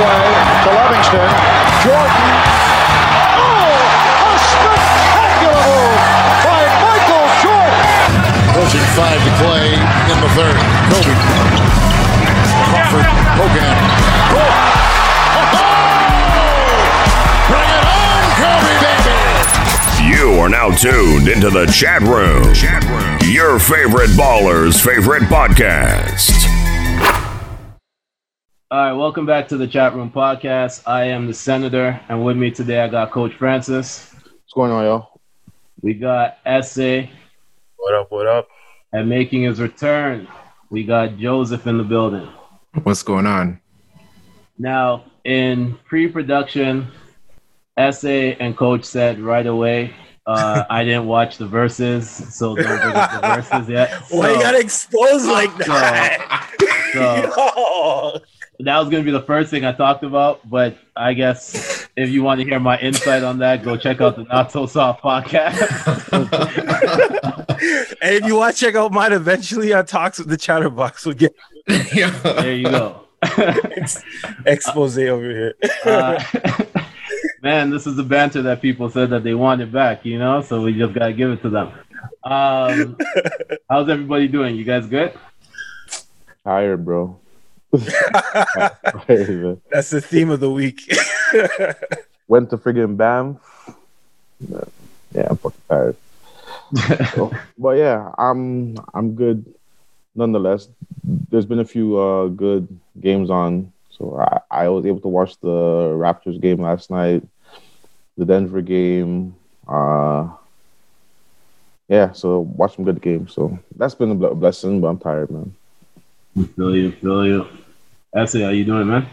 away to Livingston. Jordan. Oh, a spectacular move by Michael Jordan. Approaching five to play in the third. Kobe. Crawford. Hogan. Oh! Bring it on, Kobe, baby! You are now tuned into the chat room. Chat room. Your favorite baller's favorite podcast. All right, welcome back to the Chat Room Podcast. I am the Senator, and with me today I got Coach Francis. What's going on, y'all? We got SA, What up? What up? and making his return, we got Joseph in the building. What's going on? Now, in pre-production, SA and Coach said right away, uh, I didn't watch the verses, so don't bring up the verses yet. Why you gotta expose like that? so- Yo. That was going to be the first thing I talked about, but I guess if you want to hear my insight on that, go check out the Not So Soft podcast. and if you want to check out mine eventually on Talks with the Chatterbox, we'll get there you go. expose over here. Uh, man, this is the banter that people said that they wanted back, you know, so we just got to give it to them. Um, how's everybody doing? You guys good? Tired, bro. Tired. That's the theme of the week. Went to friggin' Bam. Yeah, I'm fucking tired. So, but yeah, I'm I'm good. Nonetheless, there's been a few uh, good games on. So I, I was able to watch the Raptors game last night, the Denver game. Uh, yeah, so watch some good games. So that's been a blessing, but I'm tired, man. feel you, feel you. That's it. How you doing, man?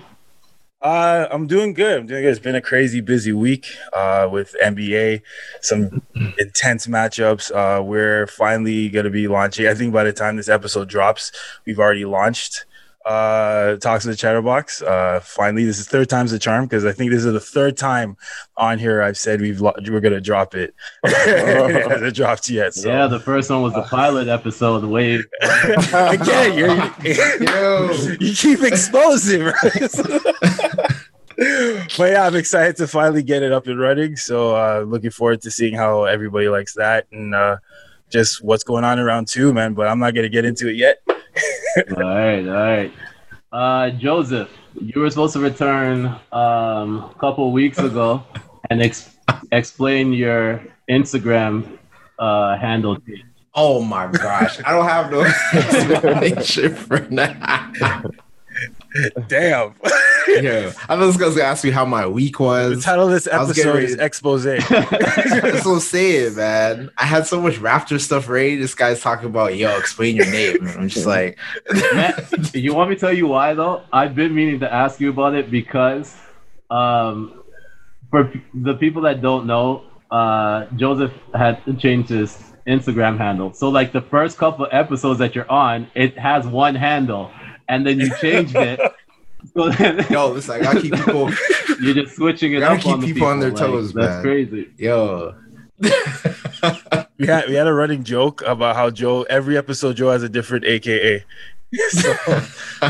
Uh, I'm doing good. I'm doing good. It's been a crazy busy week uh, with NBA, some intense matchups. Uh, we're finally going to be launching. I think by the time this episode drops, we've already launched uh, Talks of the Chatterbox. Uh, finally, this is third time's the charm because I think this is the third time on here I've said we've lo- we're going to drop it. it hasn't dropped yet. So. Yeah, the first one was the pilot episode. The way Again, you're, Yo, you keep exposing, right? but yeah, I'm excited to finally get it up and running. So uh looking forward to seeing how everybody likes that and uh just what's going on around two, man. But I'm not gonna get into it yet. All right, all right. Uh, Joseph, you were supposed to return um, a couple weeks ago and ex- explain your Instagram uh, handle. oh my gosh, I don't have no explanation for that. Damn. Yeah, I was gonna ask you how my week was. the title of this I was getting episode is Expose. That's what I'm saying, man. I had so much Raptor stuff ready. This guy's talking about, yo, explain your name. And I'm just like, Man, you want me to tell you why though? I've been meaning to ask you about it because um, for p- the people that don't know, uh, Joseph had to change his Instagram handle. So like the first couple episodes that you're on, it has one handle, and then you changed it. So then yo, listen, I keep people, you're just switching it up keep on the people on their Like, toes, That's crazy. yo. We had we had a running joke about how Joe every episode Joe has a different AKA. so,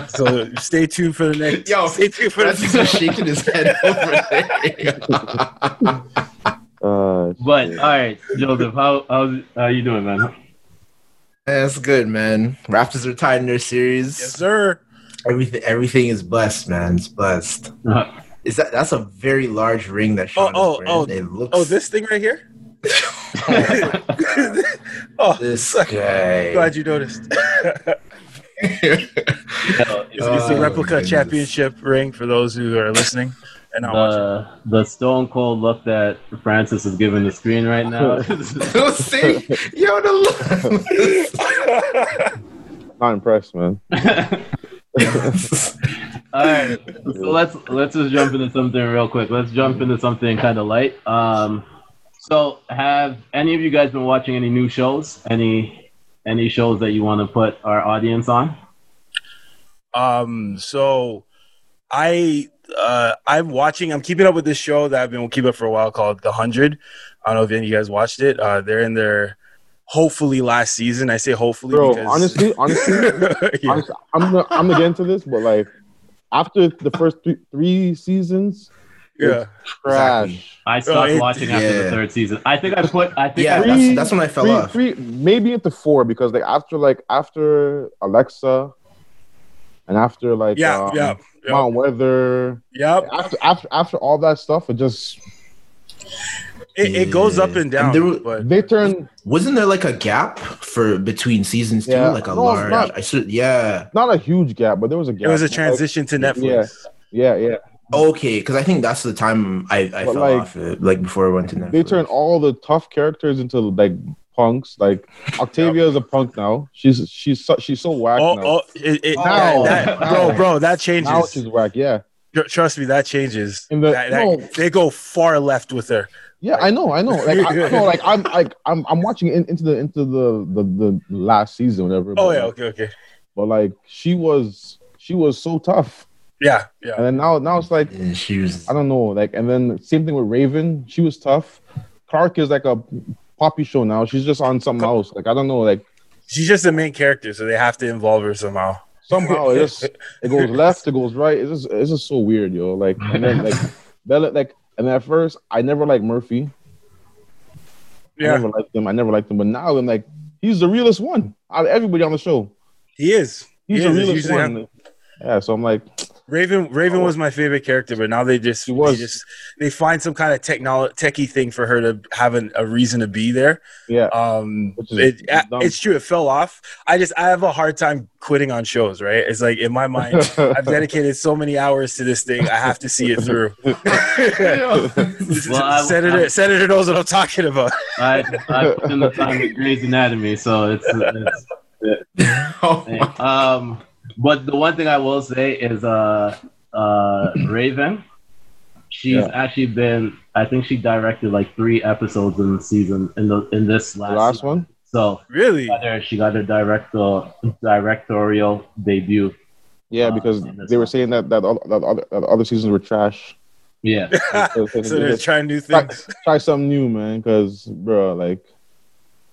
so stay tuned for the next Yo, stay tuned for Francis the is shaking his head over there. Uh, But shit. all right, Joseph, how how's how you doing, man? That's good, man. Raptors are tied in their series. yes, sir. Everything, everything is blessed, man. It's blessed. Uh, Is that that's a very large ring that Sean Oh, is oh, wearing. oh, it looks. Oh, this thing right here. oh, this guy. glad you noticed. it's, it's a Oh, replica goodness. championship ring for those who are listening and not watching. the the Stone Cold look that Francis is giving the screen right now. Don't say, yo, the not impressed, man. All right, so let's let's just jump into something real quick. Let's jump into something kind of light. Um, so have any of you guys been watching any new shows? Any any shows that you want to put our audience on? Um, so I uh I'm watching I'm keeping up with this show that I've been keeping up for a while called The Hundred. I don't know if any of you guys watched it. Uh they're in their hopefully last season. I say hopefully Bro, because honestly, honestly, Yeah. honestly, I'm gonna I'm gonna get into this, but like after the first three, three seasons, Yeah. trash. I stopped it- watching after the third season. I think I put. I think Yeah, I, that's, that's when I fell three, off. three, maybe into four because like after like after Alexa, and after like Yeah, um, yeah, yeah. Mount Weather, Yep. after after after all that stuff, it just It, it goes up and And down. there were- but they turn Wasn't there like a gap for between seasons too? Yeah. Like a No, large. not- I should. Yeah. not a huge gap, but there was a gap. it was a Like, transition to Netflix. yeah, yeah. Yeah. Okay, because I think that's the time I, I fell like, off it. Like before I went to Netflix. They turn all the tough characters into like punks. Like Octavia is a punk now. She's she's so, she's so whack Oh, now. oh, it, it, Now. that, that- Now. bro, bro, that changes. now she's whack. Yeah, Trust me, that changes. In the- That- that- no. They go far left with her. Yeah. I know, I know. Like I, I know, like I'm like I'm I'm watching in, into the into the, the the last season, whatever. Oh but, yeah, okay, okay, But like she was she was so tough, yeah, yeah. and then now now it's like And she was. I don't know. Like and then same thing with Raven. She was tough. Clarke is like a poppy show now. She's just on something else. Like I don't know. Like She's just the main character, so they have to involve her somehow. somehow it just it goes left, it goes right. It's just it's just so weird, yo. Like and then like Bella like and at first I never liked Murphy. Yeah. I never liked him. I never liked him. But now I'm like, he's the realest one out of everybody on the show. he is. He's He the is. Realest usually one. Him. Yeah, so I'm like, Raven Raven was my favorite character, but now they just She was. they just they find some kind of technolo- techie thing for her to have an, a reason to be there. yeah, Um, Which is it, dumb. it's true. It fell off. I just I have a hard time quitting on shows. Right? It's like in my mind, I've dedicated so many hours to this thing. I have to see it through. Well, I- Senator I- Senator knows what I'm talking about. I, I put in the time with Grey's Anatomy, so it's, it's Oh my- um. But the one thing I will say is, uh, uh, Raven. She's Yeah. actually been. I think she directed like three episodes in the season in the in this the last. last season. one. So Really? got her, she got her director directorial debut. Yeah, Uh, because in they were saying that that, other- that other that other seasons were trash. Yeah, so they're trying new try, things. try something new, man. Because bro, like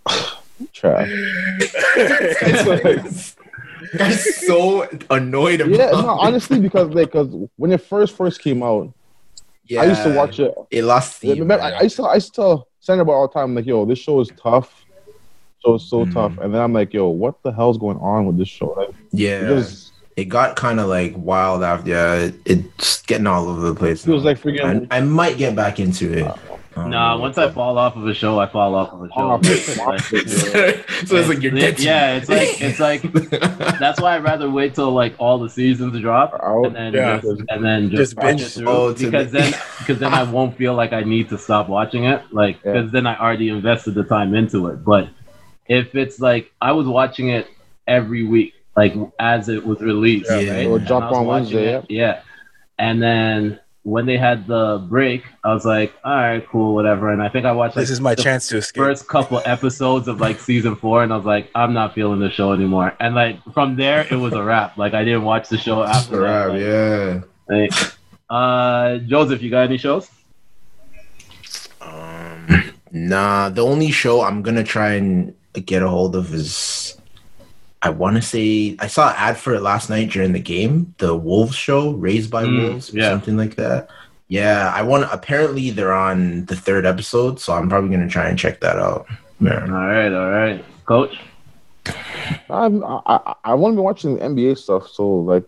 trash. Guy's so annoyed about Yeah, no, honestly, because like, because when it first first came out, Yeah. I used to watch it. It lost steam. Remember, I, I used to I used to tell Sandra all the time, like, yo, this show is tough. So it's so Mm. tough. And then I'm like, yo, what the hell's going on with this show? Like, yeah. it just it got kind of like wild after. Yeah, it, it's getting all over the place. it was now. like freaking I, I might get back into it. Um, nah. Once I fall off of a show, I fall off of a show. Oh, so it's like you're dead. Yeah, it's like it's like that's why I'd rather wait till like all the seasons drop out. and then Yeah. just, and then just, Just binge it through Oh, because then because then I won't feel like I need to stop watching it like Yeah. because then I already invested the time into it. But if it's like I was watching it every week like as it was released, Yeah. right? It would And drop I was on Wednesday, it, yeah. And then when they had the break, I was like, all right, cool, whatever. And I think I watched like, This is my the chance to escape. first couple episodes of like season four, and I was like, I'm not feeling the show anymore. And like from there, it was a wrap. Like I didn't watch the show after that. Right, yeah. Like, uh, Joseph, you got any shows? Um, nah, the only show I'm gonna try and get a hold of is I want to say I saw an ad for it last night during the game, the Wolves show, Raised by Mm, Wolves, or yeah. something like that. Yeah, I want. Apparently, they're on the third episode, so I'm probably gonna try and check that out. Yeah. All right, all right, Coach. I'm, I I, I want to be watching NBA stuff, so like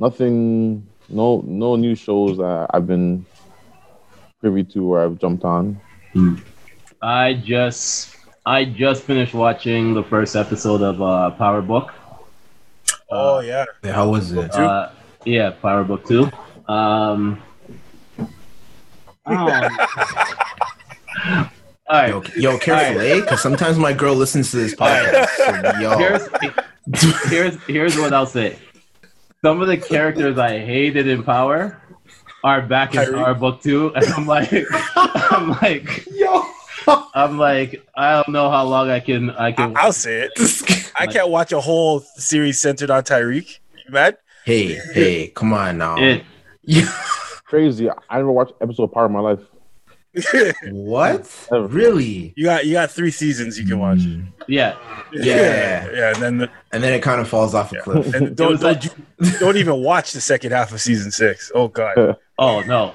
nothing, no no new shows that I've been privy to or I've jumped on. I just I just finished watching the first episode of uh, Power Book. oh yeah. How was it? Uh, yeah, Power Book Two. Um, oh. all right. Yo, yo, careful, eh? Because sometimes my girl listens to this podcast. So, yo, here's here's here's what I'll say. Some of the characters I hated in Power are back in Power Book Two, and I'm like, I'm like, yo, I'm like, I don't know how long I can I I- can. I'll say it. I can't watch a whole series centered on Tariq. You mad? hey, hey, come on now. it, Crazy. I never watched episode of Part of my life. What? Ever. Really? you got you got three seasons you can watch. Mm. Yeah, Yeah. yeah, and then the, And then it kind of falls off a cliff. and don't don't, like- you- don't even watch the second half of season six. Oh god, Oh no.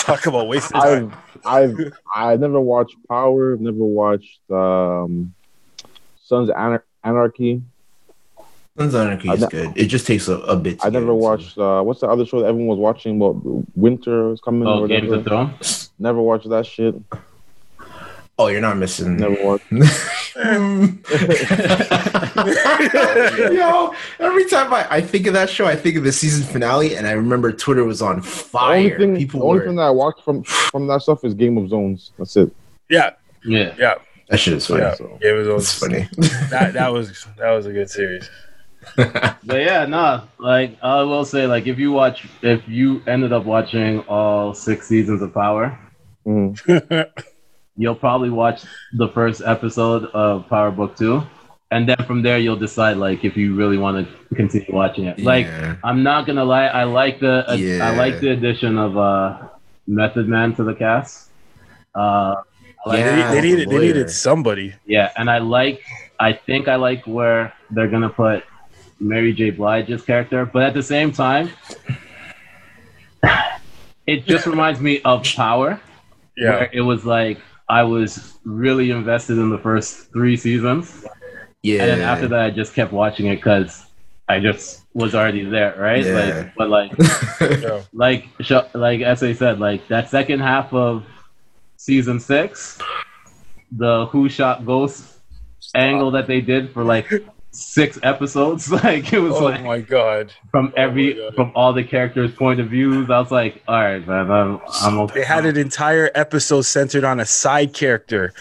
talk about wasting time. I've I've I never watched Power. I've never watched um, Sons of Anar- Anarchy. Sons of Anarchy is ne- good. It just takes a, a bit. to I never into. watched uh, what's the other show that everyone was watching? About Winter is coming Oh, or Games of Thrones. Never watched that shit. Oh, you're not missing. Never one. Yo, every time I, I think of that show, I think of the season finale, and I remember Twitter was on The fire. only thing, People the only were. thing that I watched from from that stuff is Game of Zones. That's it. Yeah, Yeah. yeah, that shit is funny. yeah. so. It was It's funny. that that was that was a good series. But yeah, nah. Like I will say, like if you watch, if you ended up watching all six seasons of Power, Mhm. You'll probably watch the first episode of Power Book Two, and then from there you'll decide like if you really want to continue watching it. Like Yeah. I'm not gonna lie, I like the I Yeah. like the addition of uh Method Man to the cast. Uh, like Yeah. they, they needed they needed somebody. Yeah, and I like I think I like where they're gonna put Mary J. Blige's character, but at the same time, it just reminds me of Power, Yeah, where it was like I was really invested in the first three seasons, Yeah. and then after that I just kept watching it because I just was already there, right? Yeah. Like, but like yeah. like sh- like SA said, like that second half of season six, the Who Shot Ghost angle that they did for like six episodes, like it was Oh like my god, from oh every my God. from all the characters' point of views. I was like, all right, man, I'm, I'm okay. they had an entire episode centered on a side character.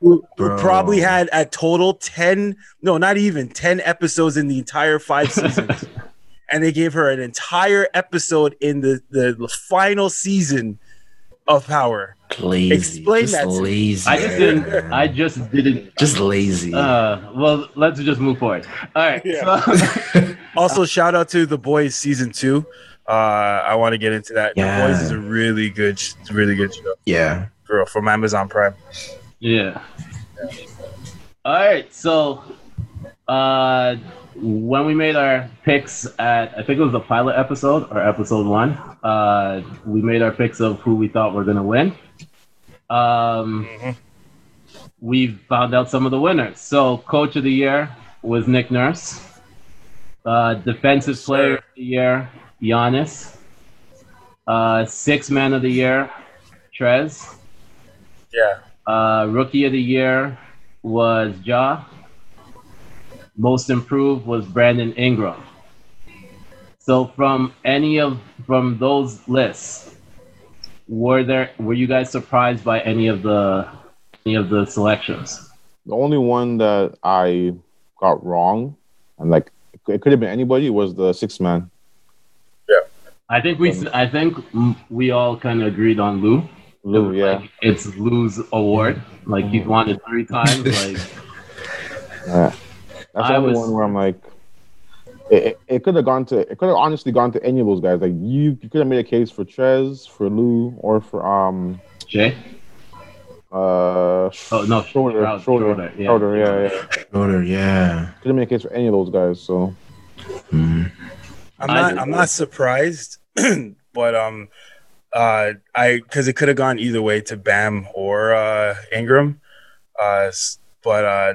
Who, who probably had at total 10 no not even 10 episodes in the entire five seasons and they gave her an entire episode in the, the, the final season of power lazy. Explain just that to lazy. I just didn't. I just didn't. just lazy. Uh, well, let's just move forward. All right. Yeah. So, also shout out to the boys season two uh i want to get into that Yeah. the boys is a really good sh- really good show yeah. for, from amazon prime Yeah. All right. So, uh, when we made our picks at, I think it was the pilot episode or episode one, uh, we made our picks of who we thought were going to win. Um, we found out some of the winners. So, coach of the year was Nick Nurse. Uh, defensive Yes, player of the year, Giannis. Uh, six man of the year, Trez. yeah Uh, rookie of the year was Ja. Most improved was Brandon Ingram. So from any of from those lists, were there were you guys surprised by any of the any of the selections? The only one that I got wrong, and like it could have been anybody, was the six man. Yeah, I think we um, I think we all kind of agreed on Lou. Lou, yeah, Like, it's Lou's award. Like he's won it three times. Like yeah. That's the I only was- one where I'm like, it, it, it could have gone to, it could have honestly gone to any of those guys. Like you, you could have made a case for Trez, for Lou, or for um, Jay. uh, Oh no, Schroeder, Schroeder, Schroeder, Schroeder, yeah. Schroeder, yeah, yeah. Schroeder, yeah. Could have made a case for any of those guys. So Mm. I'm not. I'm not surprised, but um, uh, I because it could have gone either way to Bam or uh, Ingram, uh, but uh,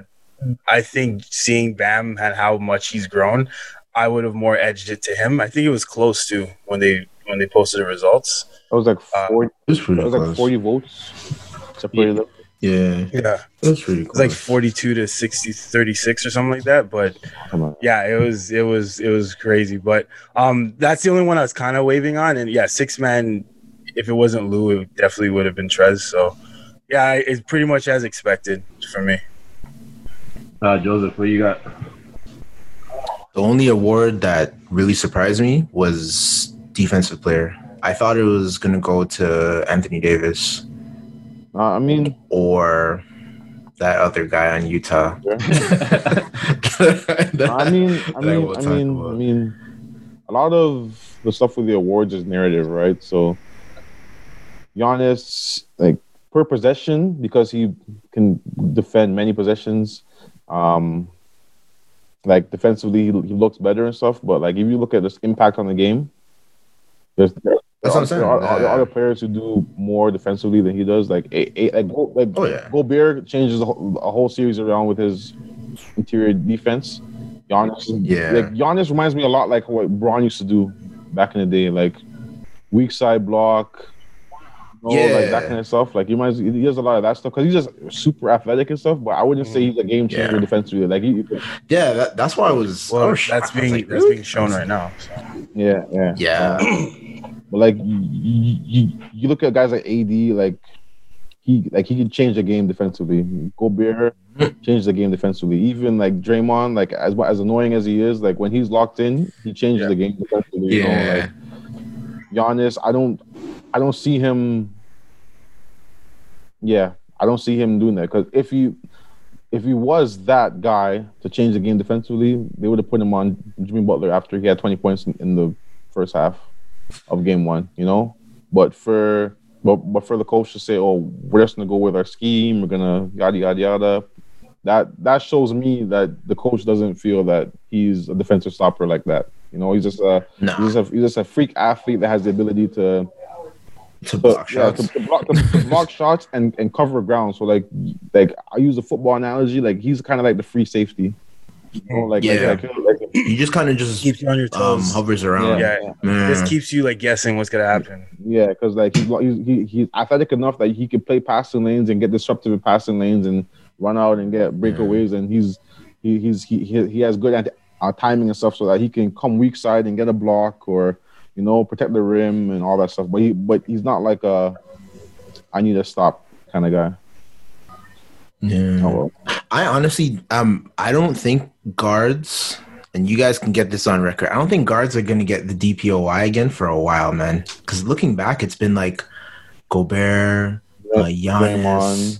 I think seeing Bam and how much he's grown, I would have more edged it to him. I think it was close to when they when they posted the results. it was like Uh, forty. It was pretty it was like close. forty votes. Separated them. Yeah. Yeah, It was pretty it close. was like 42 to 60, 36 or something like that. But Come on. yeah, it was it was it was crazy. But um, that's the only one I was kind of waving on. And yeah, six man. If it wasn't Lou, it definitely would have been Trez. So yeah, it's pretty much as expected for me. Uh, Joseph, what you got? The only award that really surprised me was defensive player. I thought it was gonna go to Anthony Davis Uh, I mean, or that other guy on Utah. I mean, I mean, we'll I mean, about. I mean, a lot of the stuff with the awards is narrative, right? So Giannis, like per possession, because he can defend many possessions. Um, like defensively, he, he looks better and stuff. But like if you look at this impact on the game, there's there, That's what I'm saying. there are, there are other players who do more defensively than he does. Like a, a, like, Go- like Oh, yeah. Gobert changes a whole, a whole series around with his interior defense. Giannis, Yeah. like Giannis reminds me a lot like what Bron used to do back in the day, like weak side block. You know, like that Yeah. kind of stuff. Like he reminds, he does a lot of that stuff because he's just super athletic and stuff. But I wouldn't say he's a game mm-hmm. changer Yeah. defensively. Like he, Yeah, that, that's why I was. I Well, oh, was that's shocked. I was being like, that's really? being shown right now. So. yeah, yeah, Yeah. Uh, but like you, you, you look at guys like AD, like he like he can change the game defensively. Gobert mm-hmm. changed the game defensively. Even like Draymond, like as as annoying as he is, like when he's locked in, he changes Yeah. the game defensively. You know, Yeah. like Giannis, I don't I don't see him. Yeah, I don't see him doing that because if he if he was that guy to change the game defensively, they would have put him on Jimmy Butler after he had 20 points in, in the first half of game one, you know. But for but, but for the coach to say, "Oh, we're just gonna go with our scheme. We're gonna yada yada yada," that that shows me that the coach doesn't feel that he's a defensive stopper like that. You know, he's just a No. he's just a, he's just a freak athlete that has the ability to To to, block yeah, shots. to, to block, to, to block shots and, and cover ground. So like like I use the football analogy. Like he's kind of like the free safety. You know, like, Yeah. like, like, like You just kind of just Keeps you on your um, toes. hovers around. yeah, Yeah. this keeps you like guessing what's gonna happen. Yeah, because like he's, he's he's athletic enough that he can play passing lanes and get disruptive in passing lanes and run out and get breakaways, and he's he, he's he, he he has good anti, uh, timing and stuff so that he can come weak side and get a block or you know protect the rim and all that stuff. But he but he's not like a I need to stop kind of guy. Yeah. Oh, well. I honestly, um, I don't think guards, and you guys can get this on record. I don't think guards are going to get the DPOY again for a while, man. Because looking back, it's been like Gobert, uh, Giannis.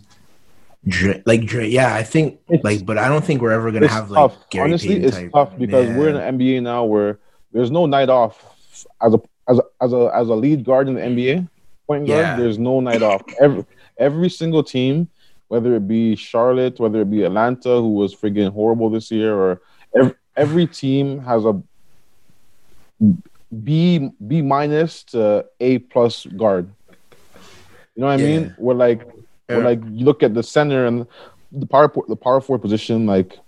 Like Dra- yeah. I think It's- like, but I don't think we're ever going to It's have like tough. Gary Honestly, Payton it's type. tough because we're in the NBA now where there's no night off as a as a as a, as a lead guard in the NBA point guard. Yeah. There's no night off. Every every single team, whether it be Charlotte, whether it be Atlanta, who was friggin' horrible this year, or every, every team has a B B minus to A plus guard. You know what I Yeah. mean? We're like Yeah. we're like you look at the center and the power the power forward position, like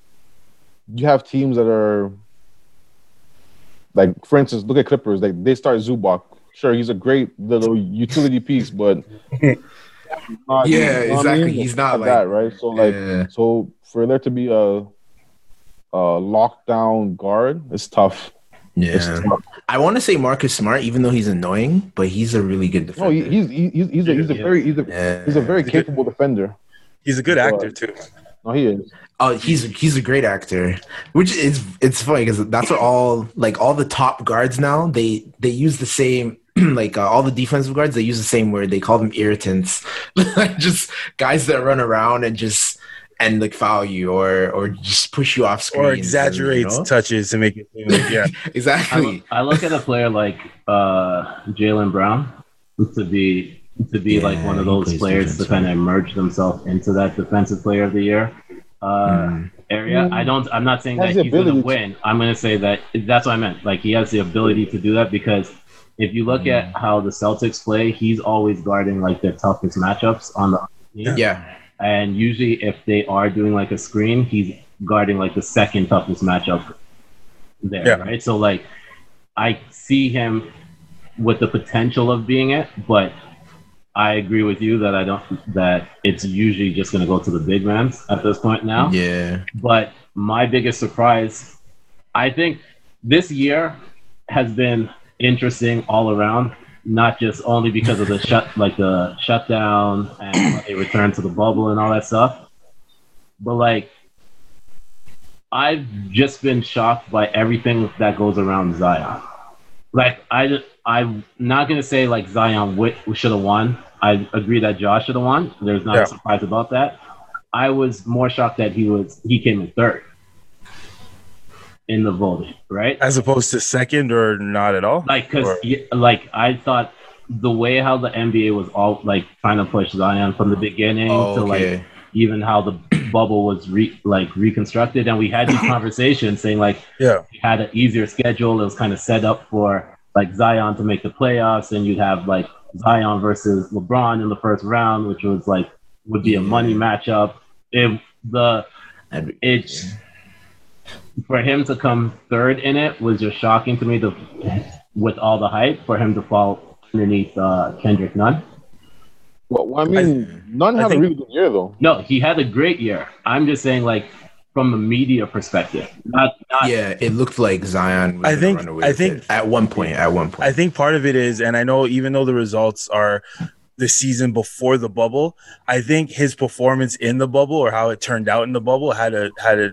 you have teams that are like for instance, look at Clippers, like they start Zubac. Sure, he's a great little utility piece, but not- Yeah, you know what I exactly. mean? He's not like- that, right? So like Yeah. so for there to be a a lockdown guard, it's tough. Yeah, It's Yeah, tough. I want to say Marcus Smart, even though he's annoying, but he's a really good defender. No, he, he's he's he's a, he's a Yeah. very he's a, Yeah. he's a very He's a good- capable defender. He's a good actor too. No, he is. Oh, he's he's a great actor. Which is it's funny because that's what all like all the top guards now they they use the same like uh, all the defensive guards they use the same word they call them irritants, like just guys that run around and just and like foul you or or just push you off screen Or exaggerates touches to make it seem like yeah. exactly. I, I look at a player like uh, Jaylen Brown to be to be Yeah, like one of those players to kind of merge themselves into that defensive player of the year uh, Mm. area. Mm. I don't. I'm not saying that he's going to win. I'm going to say that that's what I meant. Like he has the ability to do that because if you look at how the Celtics play, he's always guarding like their toughest matchups on the team. Yeah, And usually, if they are doing like a screen, he's guarding like the second toughest matchup there, Yeah. right? So, like, I see him with the potential of being it, but I agree with you that I don't that it's usually just going to go to the big man at this point now. yeah, But my biggest surprise, I think this year has been interesting all around, not just only because of the shut like the shutdown and a return to the bubble and all that stuff, but like I've just been shocked by everything that goes around Zion. Like I, I'm not gonna say like Zion wi- should have won. I agree that Josh should have won. There's not Yeah. a surprise about that. I was more shocked that he was he came in third in the voting, right? As opposed to second or not at all. Like, cause y- like I thought the way how the NBA was all like trying to push Zion from the beginning Oh, to like even how the bubble was re- like reconstructed, and we had these conversations saying like Yeah. you had an easier schedule. It was kind of set up for like Zion to make the playoffs, and you'd have like Zion versus LeBron in the first round, which was like would be a money matchup. If the it's for him to come third in it was just shocking to me. The with all the hype for him to fall underneath uh, Kendrick Nunn. Well, well, I mean, Nunn I had think- a really good year though. No, he had a great year. I'm just saying, like from a media perspective, not not yeah, it looked like Zion. Was I think- run away I think- at one point. At one point, I think part of it is, and I know even though the results are the season before the bubble, I think his performance in the bubble or how it turned out in the bubble had a had a,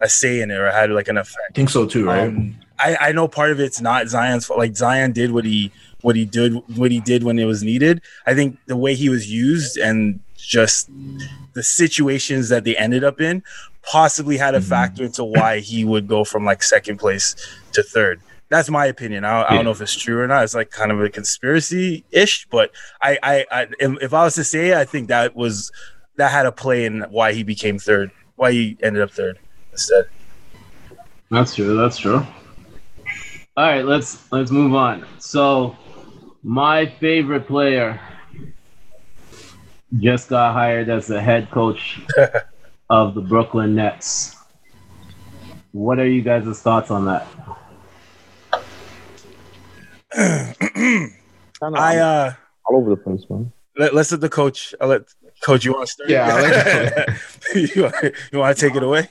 a say in it or had like an effect. I think so too, right? Um, I, I know part of it's not Zion's fault. Like Zion did what he what he did what he did when it was needed. I think the way he was used and just the situations that they ended up in possibly had a mm-hmm. factor into why he would go from like second place to third. That's my opinion. I, I don't know if it's true or not. It's like kind of a conspiracy ish, but I, I, I if, if I was to say, I think that was that had a play in why he became third, why he ended up third instead. That's true. That's true. All right, let's let's move on. So, my favorite player just got hired as the head coach of the Brooklyn Nets. What are you guys' thoughts on that? I uh all over the place, man. let, let's let the coach. I'll let coach. You want to start? Yeah, I you, want, you want to take it away?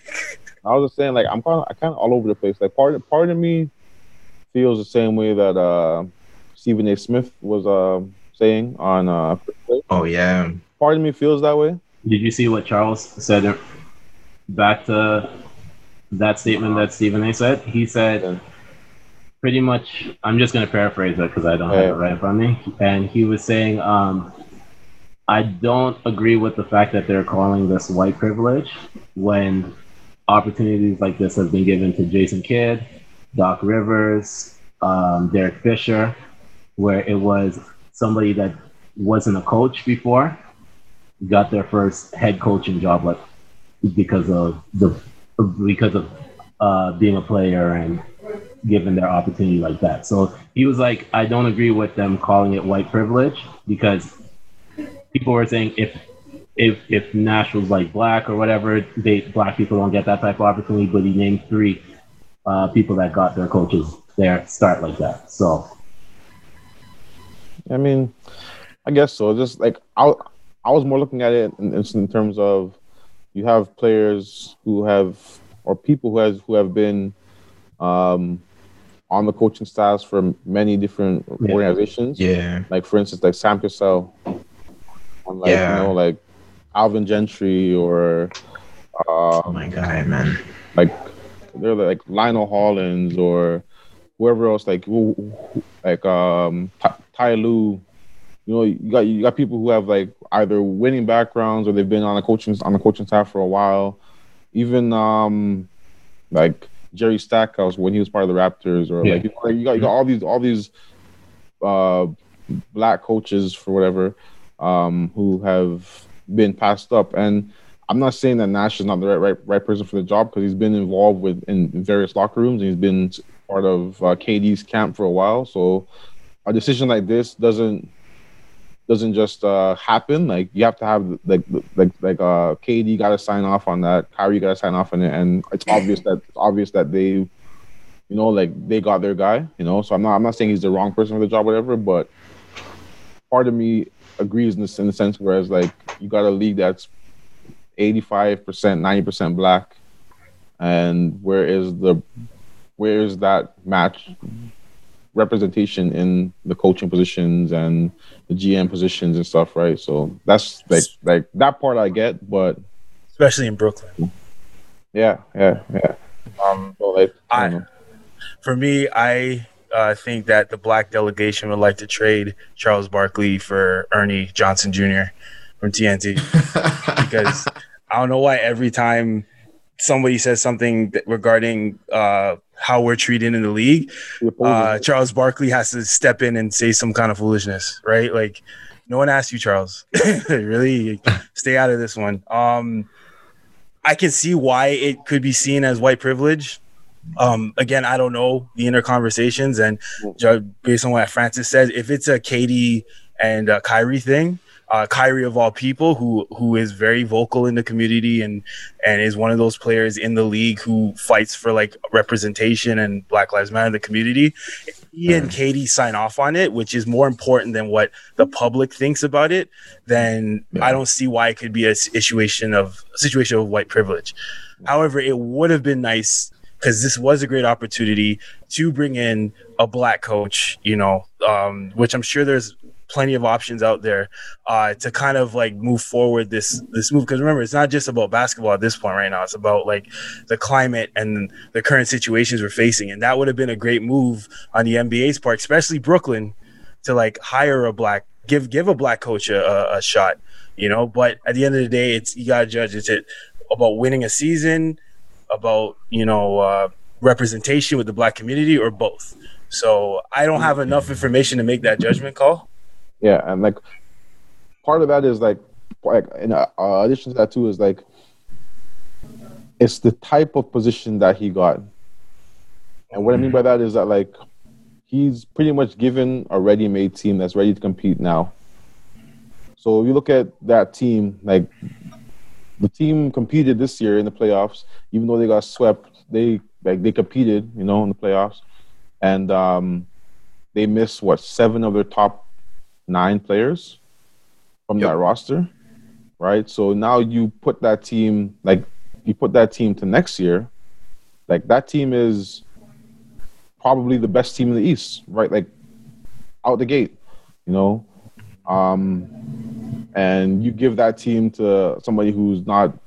I was just saying, like, I'm kind of, I kind of all over the place. Like, part, part of me feels the same way that uh, Stephen A. Smith was uh, saying on. Uh, oh yeah, part of me feels that way. Did you see what Charles said back to that statement that Stephen A. said? He said pretty much. I'm just gonna paraphrase it because I don't have it right in front of me. And he was saying, um, "I don't agree with the fact that they're calling this white privilege when opportunities like this have been given to Jason Kidd, Doc Rivers, um, Derek Fisher, where it was somebody that wasn't a coach before." Got their first head coaching job like because of the because of uh, being a player and given their opportunity like that. So he was like, I don't agree with them calling it white privilege because people were saying if if if Nash was like black or whatever, they black people don't get that type of opportunity. But he named three uh, people that got their coaches their start like that. So I mean, I guess so. Just like I, I was more looking at it in, in terms of you have players who have or people who has who have been um, on the coaching staffs for many different Yeah. organizations. yeah, Like for instance, like Sam Cassell, on like Yeah. you know like Alvin Gentry or oh uh, my god, man. like they're like Lionel Hollins or whoever else like like um Ty, Ty Lue. You know, you got you got people who have like either winning backgrounds or they've been on a coaching on the coaching staff for a while. Even um like Jerry Stackhouse when he was part of the Raptors or Yeah. like you, know, you got you got all these all these uh black coaches for whatever um who have been passed up and I'm not saying that Nash is not the right right, right person for the job because he's been involved with in various locker rooms and he's been part of uh, KD's camp for a while. So a decision like this doesn't doesn't just uh, happen. Like you have to have like like like uh, KD got to sign off on that. Kyrie got to sign off on it, and it's obvious that it's obvious that they, you know, like they got their guy. You know, so I'm not I'm not saying he's the wrong person for the job, whatever. But part of me agrees in the, in the sense whereas like you got a league that's 85%, 90% black. And where is the where is that match representation in the coaching positions and the GM positions and stuff, right? So that's like like that part I get, but especially in Brooklyn. yeah, yeah, yeah. Um, So like I, I- for me, I uh, think that the black delegation would like to trade Charles Barkley for Ernie Johnson Jr. from TNT because I don't know why every time somebody says something regarding uh, how we're treated in the league, uh, Charles Barkley has to step in and say some kind of foolishness, right? Like, no one asked you, Charles. really, stay out of this one. Um, I can see why it could be seen as white privilege. Um, again, I don't know the inner conversations, and ju- based on what Francis said, if it's a KD and uh, Kyrie thing, uh, Kyrie of all people, who who is very vocal in the community and and is one of those players in the league who fights for like representation and Black Lives Matter in the community. If he and KD sign off on it, which is more important than what the public thinks about it, then I don't see why it could be a situation of a situation of white privilege. However, it would have been nice because this was a great opportunity to bring in a black coach, you know, um, which I'm sure there's plenty of options out there uh, to kind of like move forward this this move. Because remember, it's not just about basketball at this point right now. It's about like the climate and the current situations we're facing, and that would have been a great move on the NBA's part, especially Brooklyn, to like hire a black give give a black coach a, a, shot. You know, but at the end of the day, it's you gotta judge. It's it about winning a season, about you know uh, representation with the black community, or both. So I don't have enough information to make that judgment call. Yeah, and like part of that is like, like in uh, uh, addition to that too is like, it's the type of position that he got, and what I mean by that is that like, he's pretty much given a ready-made team that's ready to compete now. So if you look at that team, like the team competed this year in the playoffs, even though they got swept, they like they competed, you know, in the playoffs, and um, they missed what seven of their top nine players from that roster, right? So now you put that team like you put that team to next year, like that team is probably the best team in the East, right? Like out the gate, you know. Um, and you give that team to somebody who's not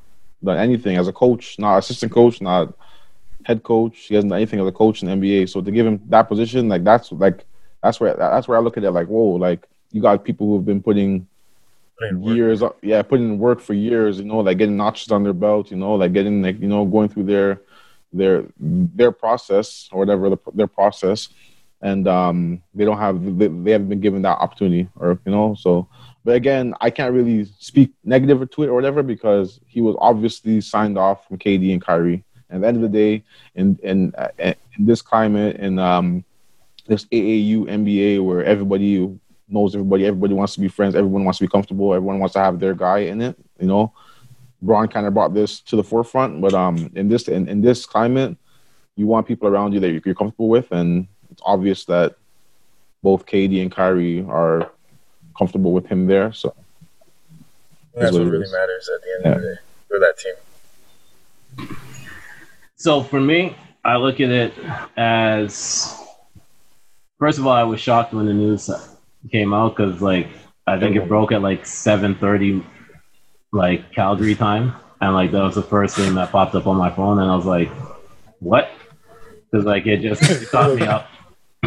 done anything as a coach, not assistant coach, not head coach. He hasn't done anything as a coach in the NBA. So to give him that position, like that's like that's where that's where I look at it like, whoa, like you got people who've been putting years up yeah, putting in work for years, you know, like getting notches on their belt, you know, like getting like, you know, going through their their their process or whatever the, their process. And um they don't have they, they haven't been given that opportunity or you know so but again i can't really speak negative to it or whatever because he was obviously signed off from kd and kyrie. And at the end of the day in in, uh, in this climate in um this aau nba where everybody knows everybody everybody wants to be friends everyone wants to be comfortable everyone wants to have their guy in it you know Bron kind of brought this to the forefront, but um, in this in, in this climate, you want people around you that you're comfortable with, and it's obvious that both KD and Kyrie are comfortable with him there. So That's what what really is. matters at the end of the day for that team. So for me, I look at it as first of all, I was shocked when the news came out because like I think it broke at like seven thirty, like Calgary time, and like that was the first thing that popped up on my phone, and I was like, "What?" Because like it just it caught me up.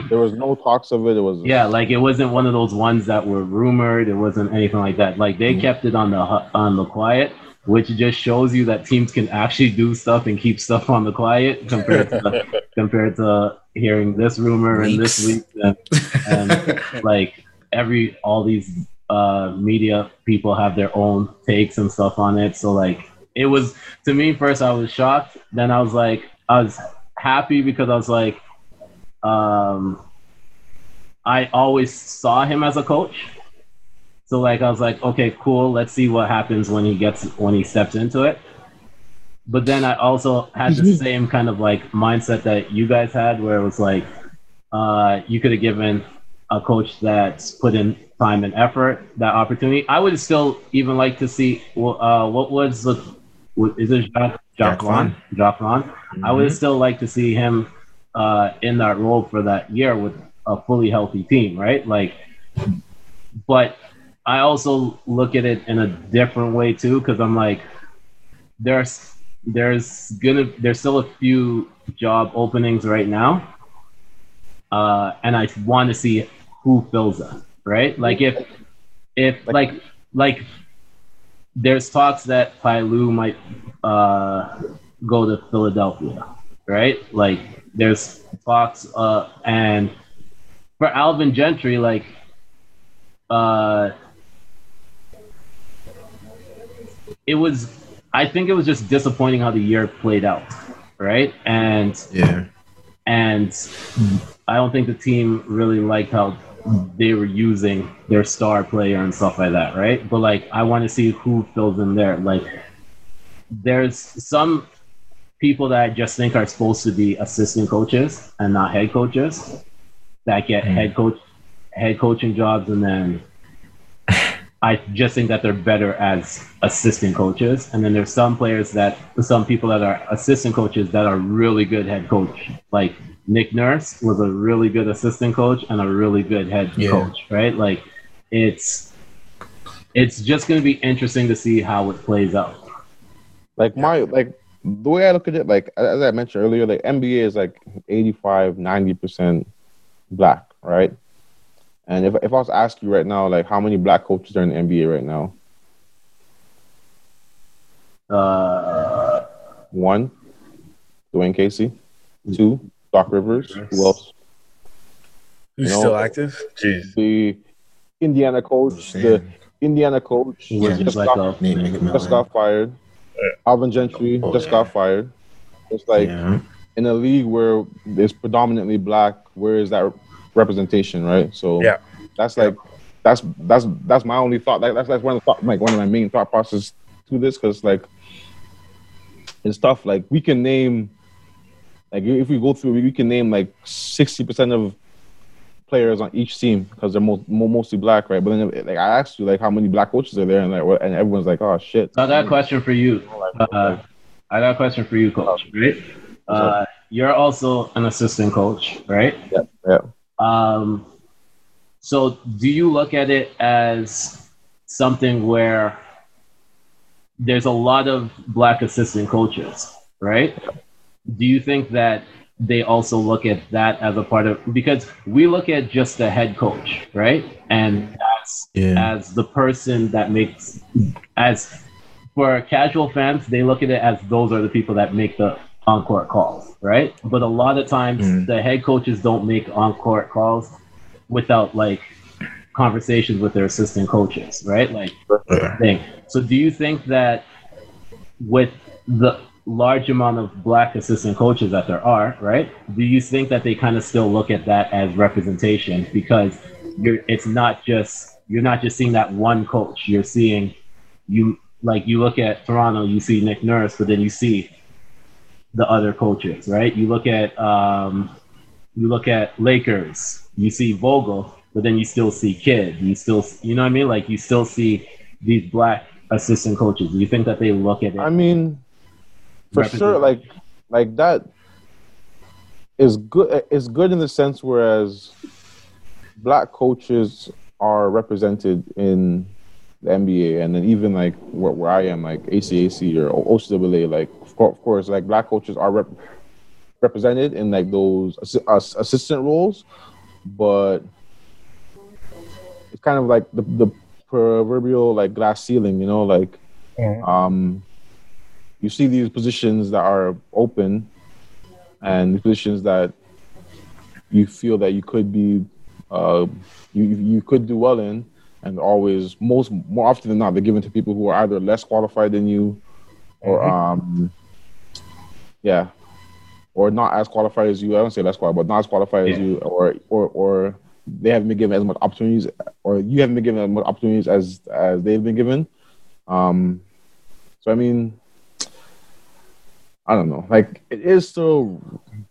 there was no talks of it. It was Yeah, like it wasn't one of those ones that were rumored. It wasn't anything like that. Like they mm-hmm. kept it on the on the quiet, which just shows you that teams can actually do stuff and keep stuff on the quiet compared to compared to hearing this rumor and this week and, and like every all these uh media people have their own takes and stuff on it. So like it was to me first I was shocked. Then I was like I was happy because I was like um I always saw him as a coach. So like I was like, okay, cool. Let's see what happens when he gets when he steps into it. But then I also had the same kind of like mindset that you guys had, where it was like, uh, you could have given a coach that's put in time and effort that opportunity. I would still even like to see uh, what was the what- is it Jacques Jacques Jacques Vaughn? Jacques Vaughn. I would still like to see him uh, in that role for that year with a fully healthy team, right? Like, but I also look at it in a different way too, because I'm like, there's there's gonna there's still a few job openings right now, uh, and I want to see who fills them, right? Like if if like like there's talks that Ty Lue might uh, go to Philadelphia, right? Like there's talks uh, and for Alvin Gentry, like, uh, it was. I think it was just disappointing how the year played out, right? And Yeah. and I don't think the team really liked how they were using their star player and stuff like that, right? But like, I want to see who fills in there. Like, there's some people that I just think are supposed to be assistant coaches and not head coaches that get hmm. head coach head coaching jobs, and then I just think that they're better as assistant coaches. And then there's some players that some people that are assistant coaches that are really good head coach. Like Nick Nurse was a really good assistant coach and a really good head Yeah. coach, right? Like it's it's just going to be interesting to see how it plays out. Like my like the way I look at it, like as I mentioned earlier, like NBA is like 85, 90 percent black, right? And if if I was to ask you right now, like how many black coaches are in the NBA right now? Uh, One, Dwane Casey. Two, Doc Rivers. Who else? Who's You know- still active? Jeez. The Indiana coach. The Indiana coach Yeah, just like got, just got fired. Alvin Gentry Oh, just yeah. got fired. It's like yeah. in a league where it's predominantly black, where is that representation, right? So Yeah. that's like that's that's that's my only thought. Like, that's that's one of the thought, like one of my main thought process to this because like it's tough. Like we can name like if we go through, we can name like sixty percent of players on each team because they're mo- mo- mostly black, right? But then like I asked you like how many black coaches are there, and like and everyone's like, oh shit. I got a question for you. Uh, I got a question for you, coach. Right? Uh, you're also an assistant coach, right? yeah, yeah. Um, so do you look at it as something where there's a lot of black assistant coaches, right? Do you think that they also look at that as a part of because we look at just the head coach, right? And as Yeah. as the person that makes as for casual fans, they look at it as those are the people that make the on-court calls, right? But a lot of times Mm. the head coaches don't make on-court calls without like conversations with their assistant coaches, right? Like Yeah. thing. So do you think that with the large amount of black assistant coaches that there are, right? Do you think that they kind of still look at that as representation because you're it's not just you're not just seeing that one coach, you're seeing you like you look at Toronto, you see Nick Nurse, but then you see the other coaches, right? You look at um you look at Lakers, you see Vogel, but then you still see Kidd. You still, you know what I mean? Like you still see these black assistant coaches. Do you think that they look at it? I mean, for sure, like like that is good. Is good in the sense whereas black coaches are represented in the NBA, and then even like where, where I am, like ACAC or OCAA, like of course, of course like black coaches are rep- represented in like those ass- assistant roles, but it's kind of like the the proverbial like glass ceiling, you know, like um you see these positions that are open and the positions that you feel that you could be uh you you could do well in and always most more often than not they're given to people who are either less qualified than you or um yeah or not as qualified as you. I don't say less qualified but not as qualified as you or or or they haven't been given as much opportunities or you haven't been given as much opportunities as as they've been given. Um so I mean, I don't know. Like it is still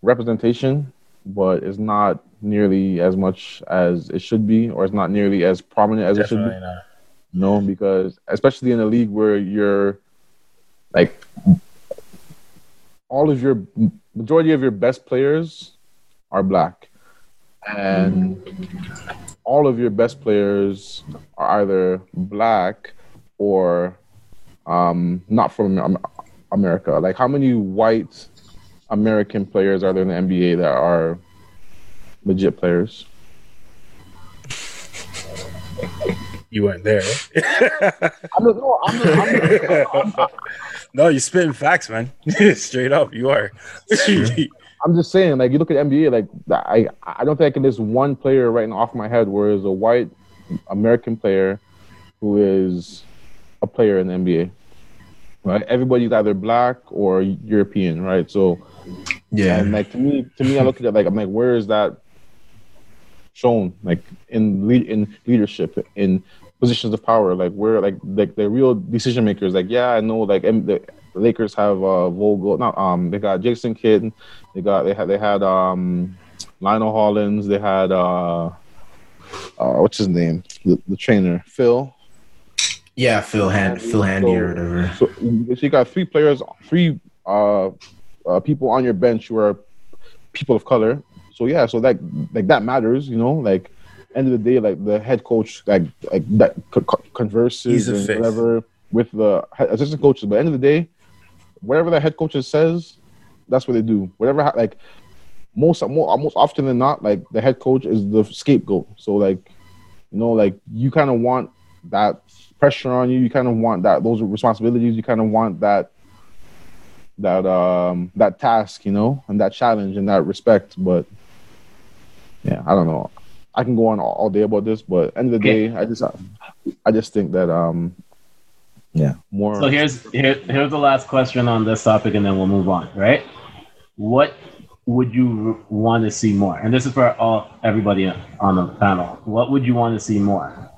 representation, but it's not nearly as much as it should be, or it's not nearly as prominent as it should be. not. No, because especially in a league where you're like all of your majority of your best players are black, and all of your best players are either black or um, not from Am- America. Like, how many white American players are there in the NBA that are legit players? You weren't there. I'm just, no, I'm just, I'm just, I'm, I'm, no, you're spitting facts, man. Straight up, you are. I'm just saying, like you look at NBA, like I I don't think I can list one player right now off my head where is a white American player who is a player in the NBA. Right? Everybody's either black or European, right? So Yeah. and like to me, to me, I look at it like I'm like, where is that shown? Like in lead in leadership, in positions of power, like where like like the real decision makers. Like yeah, I know like M- the Lakers have uh Vogel, not um they got Jason Kidd, they got they had they had um Lionel Hollins, they had uh uh what's his name, the, the trainer Phil. Yeah, Phil Hand Phil Handy or whatever. So, so you got three players, three uh, uh, people on your bench who are people of color. So yeah, so that like that matters, you know. Like end of the day, like the head coach, like like that co- co- converses and whatever with the assistant coaches. But end of the day, whatever the head coach says, that's what they do. Whatever, like most more most often than not, like the head coach is the scapegoat. So like you know, like you kind of want that pressure on you. You kind of want that those responsibilities. You kind of want that that um that task, you know, and that challenge and that respect. But yeah, I don't know. I can go on all, all day about this, but end of the Okay. day, I just I just think that um yeah more. So here's here, here's the last question on this topic, and then we'll move on. Right? What would you want to see more? And this is for all everybody on the panel. What would you want to see more?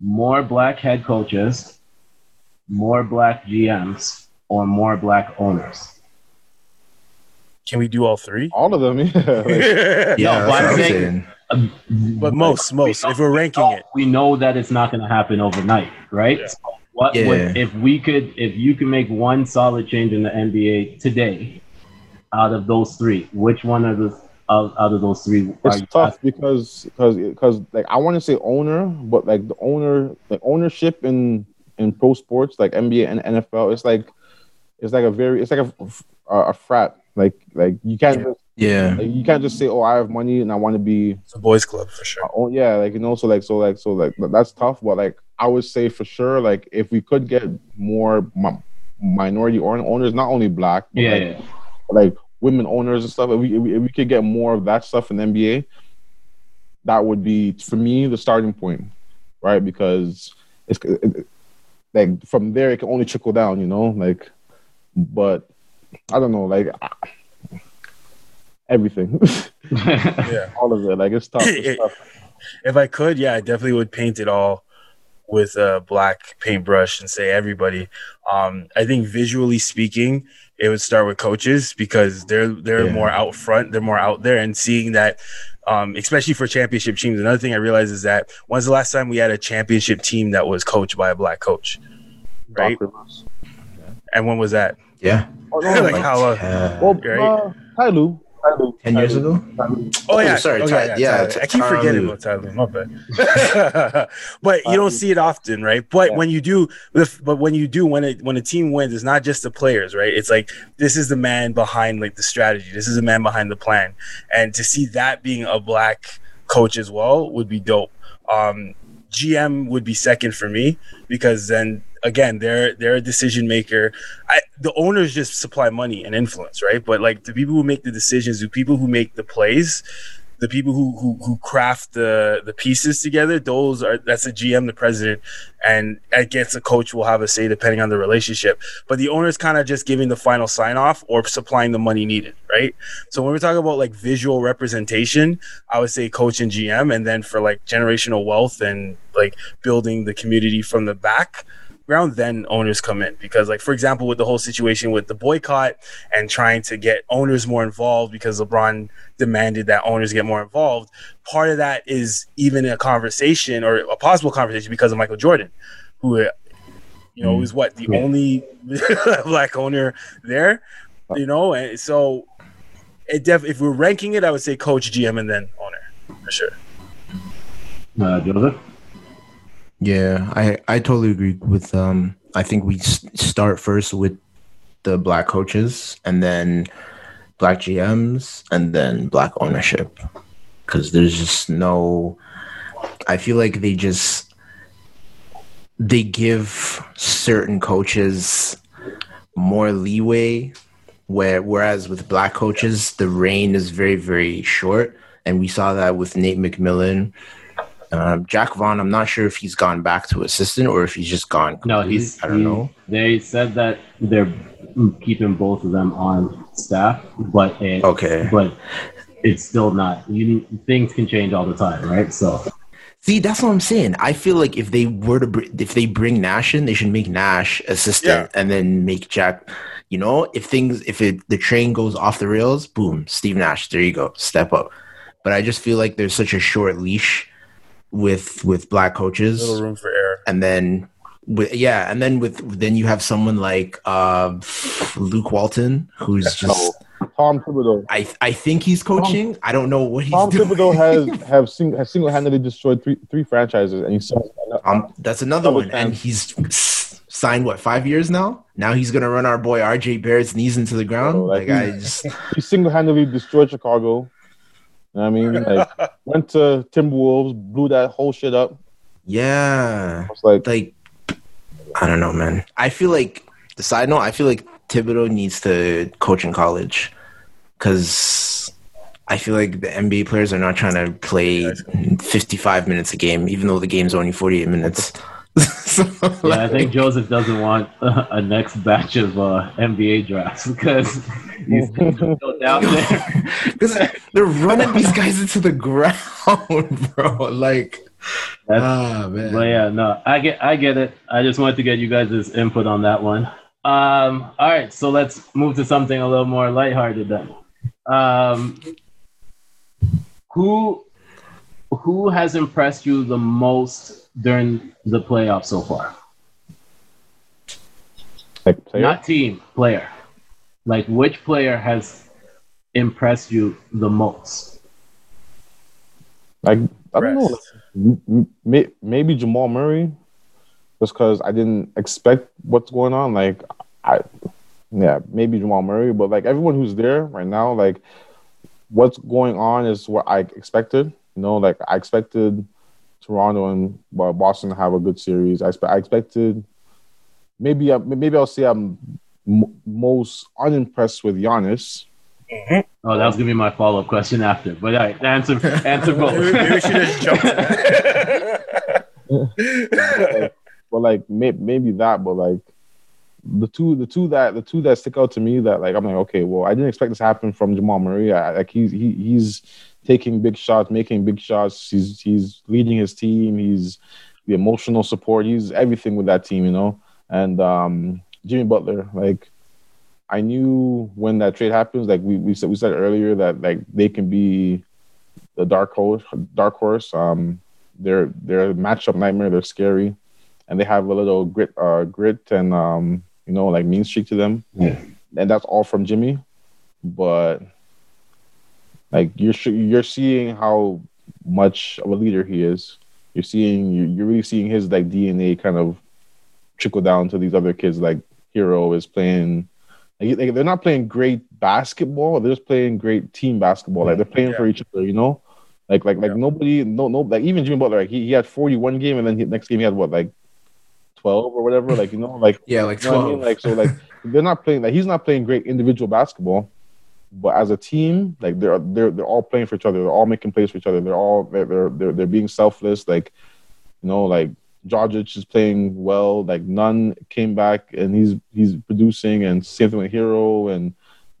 More black head coaches, more black GMs, or more black owners? Can we do all three? all of them, yeah. Like, Yeah, No, that's but what I'm I'm saying- saying. But most, most. If we're ranking it, we know that it's not going to happen overnight, right? Yeah. So what Yeah. would if we could if you could make one solid change in the NBA today out of those three, which one of the out, out of those three are it's you tough because because because like I want to say owner, but like the owner, the ownership in in pro sports like NBA and NFL, it's like it's like a very it's like a a, a frat. Like like you can't just, Yeah. like, you can't just say oh I have money and I want to be it's a boys' club for sure. oh yeah like you know so like so like so like that's tough. But like I would say for sure like if we could get more mi- minority own- owners, not only black, but Yeah, like, yeah. like women owners and stuff. If we, if we could get more of that stuff in the NBA, that would be for me the starting point, right? Because it's it, it- like from there it can only trickle down, you know. Like, but I don't know, like everything, Yeah. all of it. Like it's tough. It's tough. If I could, yeah, I definitely would paint it all with a black paintbrush and say everybody. Um, I think visually speaking, it would start with coaches because they're they're Yeah. more out front, they're more out there, and seeing that, um, especially for championship teams. Another thing I realized is that when's the last time we had a championship team that was coached by a black coach, right? Doc And when was that? Yeah. Oh, no, like like, how? Uh, well, right? uh, Ty Lue. Ty Lue. Ten Ty years ago? Ty Lue. Oh yeah, sorry, Oh, Ty- yeah, Tyler. I keep forgetting about Tyler. My bad. but you don't see it often, right? But Yeah. when you do, if- but when you do, when it when a team wins, it's not just the players, right? It's like this is the man behind like the strategy. This is the man behind the plan, and to see that being a black coach as well would be dope. Um, GM would be second for me because then again they're they're a decision maker. I, the owners just supply money and influence, right? But like the people who make the decisions, the people who make the plays, the people who who, who craft the the pieces together, those are that's the GM, the president, and I guess coach will have a say depending on the relationship. But the owner's kind of just giving the final sign off or supplying the money needed, right? So when we're talking about like visual representation, I would say coach and GM, and then for like generational wealth and like building the community from the back ground, then owners come in because like for example with the whole situation with the boycott and trying to get owners more involved because LeBron demanded that owners get more involved. Part of that is even a conversation or a possible conversation because of Michael Jordan, who uh, you know was what the Yeah. only black owner there, you know, and so it def if we're ranking it, I would say coach, GM, and then owner for sure. Uh, Joseph? Yeah, I I totally agree with um I think we start first with the black coaches and then black GMs and then black ownership. Cuz there's just no I feel like they just they give certain coaches more leeway where whereas with black coaches the reign is very very short. And we saw that with Nate McMillan um, Jacque Vaughn I'm not sure if he's gone back to assistant or if he's just gone No, he's. I don't he- know They said that they're keeping both of them on staff, but it, okay but it's still not. You things can change all the time, right? So see that's what I'm saying I feel like if they were to br- if they bring Nash in they should make Nash assistant and then make Jacque you know if things if it the train goes off the rails boom Steve Nash there you go step up but I just feel like there's such a short leash with with black coaches. Little room for error. and then with yeah and then with then you have someone like uh Luke Walton who's just Tom Thibodeau. I I think he's coaching. I don't know what he's Tom doing. Thibodeau has have sing, has single handedly destroyed three three franchises, and he's um that's another Double one and he's signed what five years now? Now he's gonna run our boy RJ Barrett's knees into the ground? Oh, like like I just he single handedly destroyed Chicago. You know what I mean, like went to Timberwolves, blew that whole shit up. yeah It's like like I don't know, man. I feel like the side note. I feel like Thibodeau needs to coach in college because I feel like the NBA players are not trying to play 55 minutes a game, even though the game's only 48 minutes. so, yeah, I think Joseph doesn't want uh, a next batch of uh, NBA drafts because he's still down there. because they're running these guys into the ground, bro. Like, That's, ah man. But yeah, no, I get, I get it. I just wanted to get you guys' input on that one. Um, all right, so let's move to something a little more lighthearted then. Um, who, who has impressed you the most during the playoffs so far? like player. Not team, player. Like which player has impressed you the most? like I don't know. Like, m- m- maybe Jamal Murray, just because I didn't expect what's going on. Like I, yeah, maybe Jamal Murray, but like everyone who's there right now, like what's going on is what I expected. You know, like I expected Toronto and well, Boston have a good series. I, expe- I expected maybe I, maybe I'll say I'm m- most unimpressed with Giannis. Oh, that was gonna be my follow up question after. But all right, answer answer Maybe, maybe we should have jumped. to but like may, maybe that, but like the two, the two that the two that stick out to me that like I'm like okay, well I didn't expect this to happen from Jamal Murray. I, like he's he, he's taking big shots, making big shots. He's he's leading his team. He's the emotional support. He's everything with that team, you know. And um Jimmy Butler, like I knew when that trade happens, like we, we said we said earlier that like they can be the dark horse dark horse. Um they're they're a matchup nightmare, they're scary. And they have a little grit uh grit and um you know like mean streak to them. Yeah. And that's all from Jimmy. But like you're you're seeing how much of a leader he is. You're seeing you're, you're really seeing his like DNA kind of trickle down to these other kids. Like Herro is playing. Like, they're not playing great basketball. They're just playing great team basketball. Like they're playing for each other. You know, like like like Yeah. nobody no no like even Jimmy Butler. Like he, he had 41 game and then he, next game he had what like 12 or whatever. Like you know like Yeah, like you know what I mean? Like so, like they're not playing. Like he's not playing great individual basketball, but as a team, like they're they're they're all playing for each other. They're all making plays for each other. They're all they're they're they're, they're being selfless. Like you know, like Dragic is playing well. Like Nunn came back and he's he's producing. And same thing with Herro and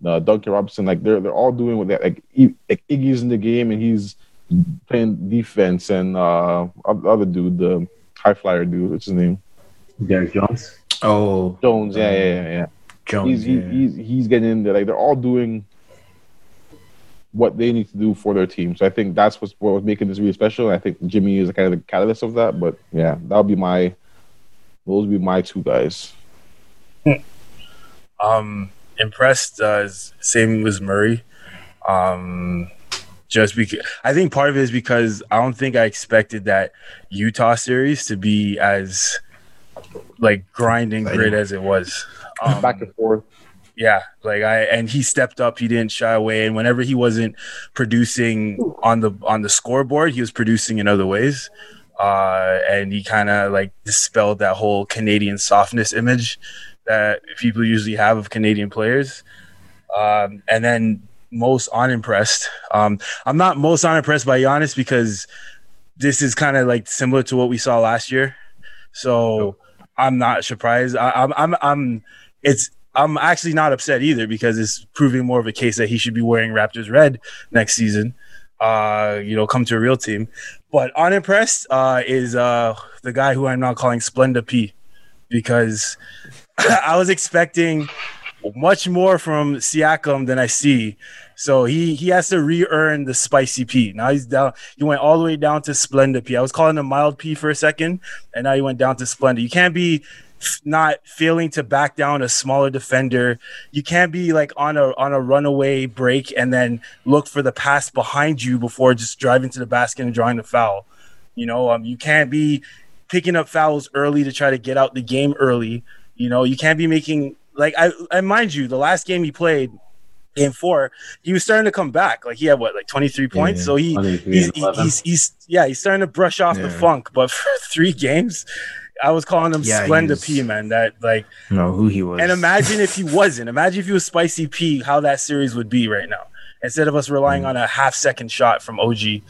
uh, Duncan Robinson. Like they're they're all doing what they like. I- like Iggy's in the game and he's playing defense. And uh, the other dude, the high flyer dude, what's his name? Derrick Jones. Oh, Jones. Yeah, yeah, yeah. yeah Jones. he's, he, yeah. he's he's getting in there. Like they're all doing what they need to do for their team. So I think that's what's what was making this really special. And I think Jimmy is kind of the catalyst of that. But yeah, that'll be my those would be my two guys. Um, impressed. Uh, same as Murray. Um, just because I think part of it is because I don't think I expected that Utah series to be as like grinding grit as it was. Um, Back and forth. Yeah, like I and he stepped up. He didn't shy away, and whenever he wasn't producing on the on the scoreboard, he was producing in other ways. uh, and he kind of like dispelled that whole Canadian softness image that people usually have of Canadian players. Um, and then most unimpressed. Um, I'm not most unimpressed by Giannis because this is kind of like similar to what we saw last year. So I'm not surprised. I, I'm, I'm, I'm, it's, I'm actually not upset either because it's proving more of a case that he should be wearing Raptors red next season. Uh, you know, come to a real team. But unimpressed uh, is uh, the guy who I'm now calling Splenda P because I was expecting much more from Siakam than I see. So he he has to re-earn the spicy P. Now he's down. He went all the way down to Splenda P. I was calling him mild P for a second, and now he went down to Splenda. You can't be not failing to back down a smaller defender. You can't be like on a on a runaway break and then look for the pass behind you before just driving to the basket and drawing the foul. You know, um, you can't be picking up fouls early to try to get out the game early. You know, you can't be making like I, I mind you, the last game he played, game four, he was starting to come back. Like he had what, like twenty three points. Yeah. So he 23 he's, and he- 11. he's he's yeah, he's starting to brush off the funk. But for three games, I was calling him Yeah, Splenda he's- P, man. That like, No, who he was. and imagine if he wasn't. Imagine if he was Spicy P, how that series would be right now. Instead of us relying Mm. on a half second shot from OG,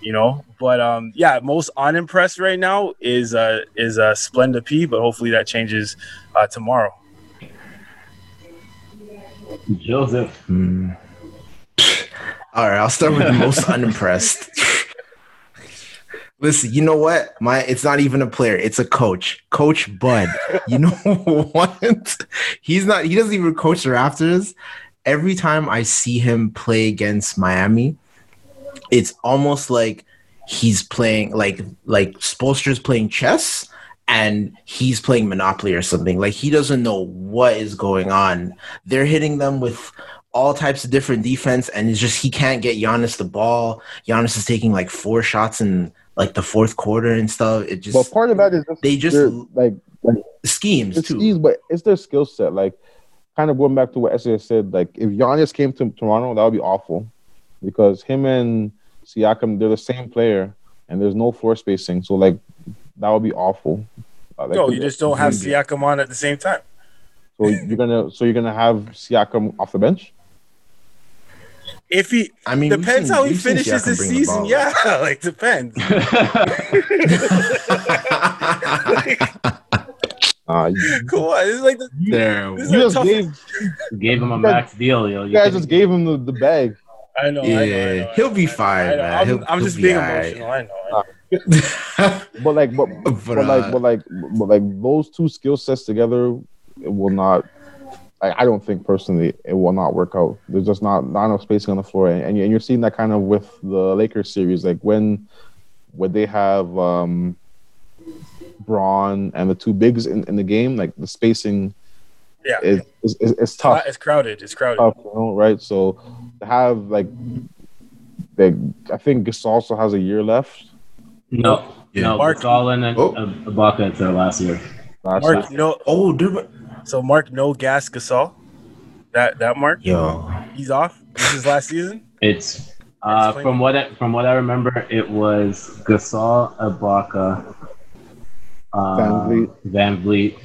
you know. But um, yeah, most unimpressed right now is uh is uh Splenda P, but hopefully that changes uh tomorrow. Joseph. Hmm. All right, I'll start with the most unimpressed. Listen, you know what? My it's not even a player, it's a coach. Coach Bud. You know what? He's not he doesn't even coach the Raptors. Every time I see him play against Miami, it's almost like he's playing like like Spoelstra's playing chess and he's playing Monopoly or something. Like he doesn't know what is going on. They're hitting them with all types of different defense, and it's just he can't get Giannis the ball. Giannis is taking like four shots in like the fourth quarter and stuff. It just well, part of that is They just- like like schemes it's too. easy, but it's their skill set. Like kind of going back to what SA said, like if Giannis came to Toronto, that would be awful because him and Siakam, they're the same player, and there's no floor spacing. So like that would be awful. Uh, like, no, you just don't have Siakam on at the same time. So you're gonna so you're gonna have Siakam off the bench. If he I mean, depends seen- how he finishes this the season. Yeah, like depends. Uh, you, Come on, this is like the, There. this you a just tough. gave Gave him a max deal, yo. you guys just gave him the, the bag. I know. I know, I Yeah, know, he'll be fine, I know. man. I'm, He'll- I'm he'll just be being alright. emotional. I know. I know. But like, but, But, but like, uh, but like, but like those two skill sets together, it will not. Like, I don't think personally it will not work out. There's just not not enough spacing on the floor, and and, you- and you're seeing that kind of with the Lakers series. Like when when they have um Bron and the two bigs in, in the game, like the spacing Yeah, is is, is, is tough. it's crowded. It's crowded. tough, you know, right? So to have like, like I think Gasol also has a year left. No, Yeah. no. Marc- Marc and Oh. uh, Ibaka until last year. Last Marc, year. no. oh, there, So Marc, no gas Gasol. That that Marc, yo, he's off. This is last season. It's uh, from what I, from what I remember, it was Gasol, Ibaka, uh, VanVleet. Van Vliet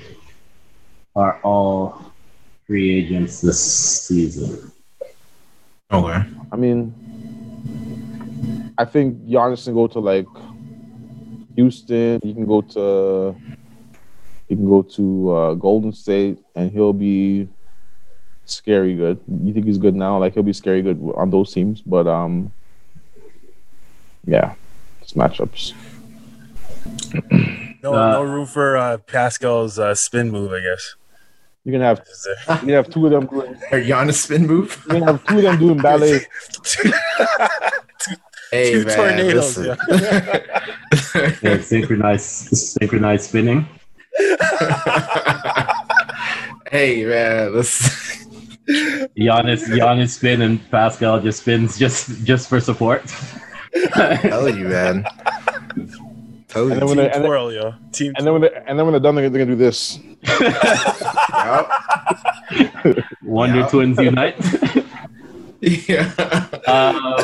are all free agents this season. okay. I mean, I think Giannis can go to like Houston. He can go to he can go to uh, Golden State, and he'll be scary good. You think he's good now? Like he'll be scary good on those teams, but um, yeah, it's matchups. No, Uh, no room for uh, Pascal's uh, spin move. I guess. You're gonna have Is there- you're gonna have two of them doing Or Giannis spin move. you're gonna have two of them doing ballet. Hey, Two man, tornadoes, listen. Yeah, synchronized synchronized spinning. hey, man, listen. Giannis Giannis spin and Pascal just spins just just for support. Tell you, man. Tell And then you. when Team they, and, then, twirl, yo. Team. and then when they, and then when they're done, they're, they're gonna do this. Wonder Twins unite. Yeah. Uh,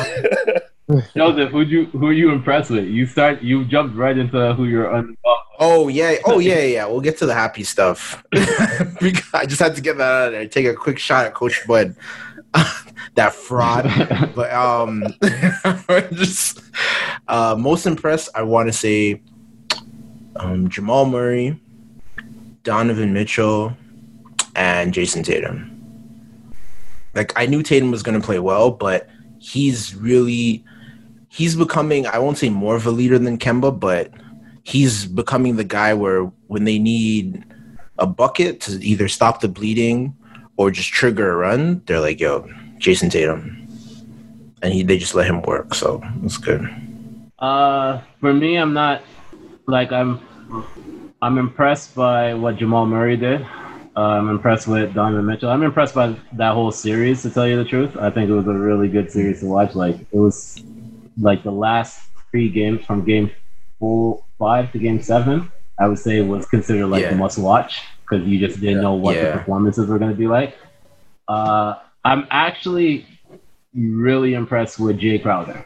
Joseph, who you who are you impressed with? You start you jumped right into who you're un- Oh yeah, oh yeah, yeah. We'll get to the happy stuff. I just had to get that out of there. Take a quick shot at Coach Bud, that fraud. but um, just uh, most impressed. I want to say um, Jamal Murray, Donovan Mitchell, and Jayson Tatum. Like I knew Tatum was going to play well, but he's really he's becoming. I won't say more of a leader than Kemba, but he's becoming the guy where when they need a bucket to either stop the bleeding or just trigger a run, they're like, "Yo, Jayson Tatum," and he they just let him work. So it's good. Uh, for me, I'm not like I'm. I'm impressed by what Jamal Murray did. Uh, I'm impressed with Donovan Mitchell. I'm impressed by that whole series. To tell you the truth, I think it was a really good series to watch. Like it was, like the last three games from game four, five to game seven. I would say was considered like Yeah. the must watch because you just didn't know what the performances were going to be like. Uh, I'm actually really impressed with Jae Crowder.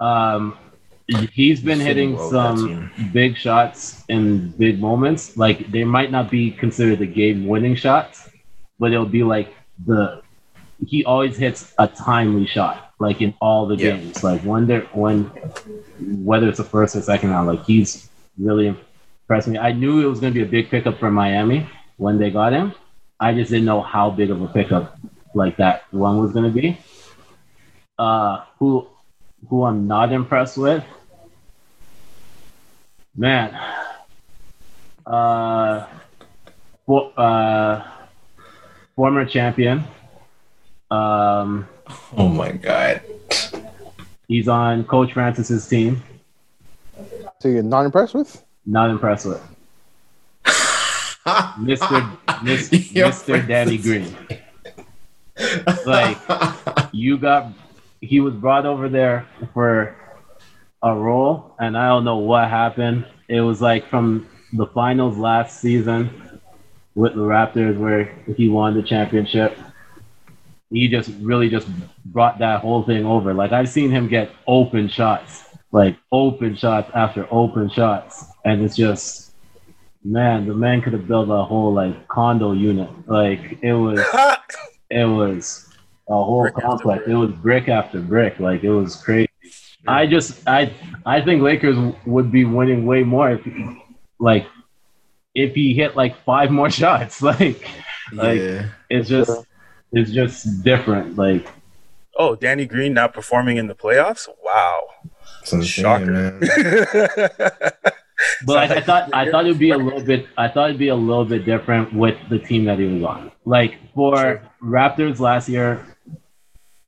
Um, he's been hitting well some big shots in big moments. Like they might not be considered the game-winning shots, but it'll be like the he always hits a timely shot, like in all the Yeah. games. Like when they're when whether it's the first or second round, like he's really impressed me. I knew it was going to be a big pickup for Miami when they got him. I just didn't know how big of a pickup like that one was going to be. Uh, who who I'm not impressed with, man. Uh, for, uh, former champion. Um, Oh my god. he's on Coach Francis's team. So you're not impressed with? Not impressed with Mr. Mis- Yo, Mr. Danny Green. Like you got, he was brought over there for a role, and I don't know what happened. It was like from the finals last season with the Raptors where he won the championship. He just really just brought that whole thing over. Like I've seen him get open shots, like open shots after open shots, and it's just man, the man could have built a whole like condo unit. Like it was, it was a whole Brick after complex. It was brick after brick. Like it was crazy. I just, I, I think Lakers would be winning way more if, like, if he hit like five more shots. Like, like yeah. it's just, it's just different. Like, Oh, Danny Green not performing in the playoffs? Wow. It's insane, Shocker. man. But like, I thought, I thought it'd be a little bit, I thought it'd be a little bit different with the team that he was on. Like for Sure. Raptors last year,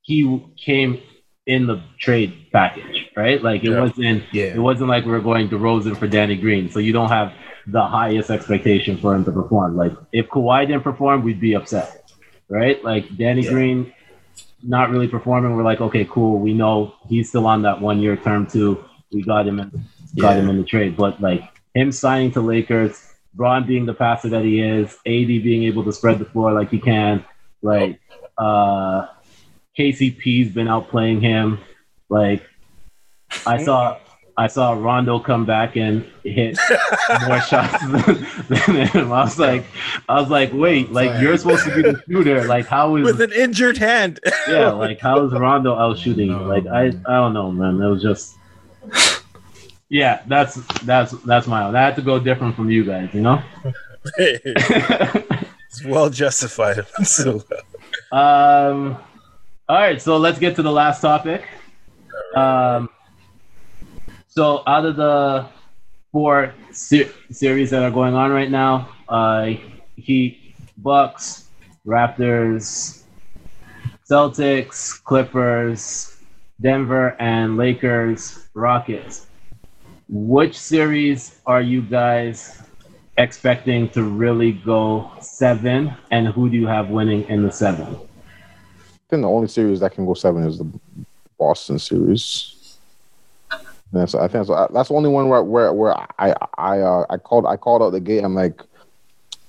he came in the trade package, right? Like it Yeah. wasn't, Yeah. it wasn't like we are going to Rosen for Danny Green. So you don't have the highest expectation for him to perform. Like if Kawhi didn't perform, we'd be upset, right? Like Danny Yeah. Green not really performing. We're like, okay, cool. We know he's still on that one year term too. We got him in, got Yeah. him in the trade. But like him signing to Lakers, Bron being the passer that he is, AD being able to spread the floor like he can, like uh, KCP's been outplaying him. Like I saw, I saw Rondo come back and hit more shots than, than him. I was like, I was like, wait, like you're supposed to be the shooter. Like how is With an injured hand. yeah, like how is Rondo out shooting? you? Like I, I don't know, man. It was just, yeah. That's that's that's my. I had to go different from you guys, you know. it's well justified. So, um, all right, so let's get to the last topic. Um, so out of the four se- series that are going on right now, uh, Heat, Bucks, Raptors, Celtics, Clippers, Denver, and Lakers, Rockets. Which series are you guys expecting to really go seven, and who do you have winning in the seven? I think the only series that can go seven is the Boston series. That's I think that's, that's the only one where where, where I I uh, I called I called out the gate. I'm like,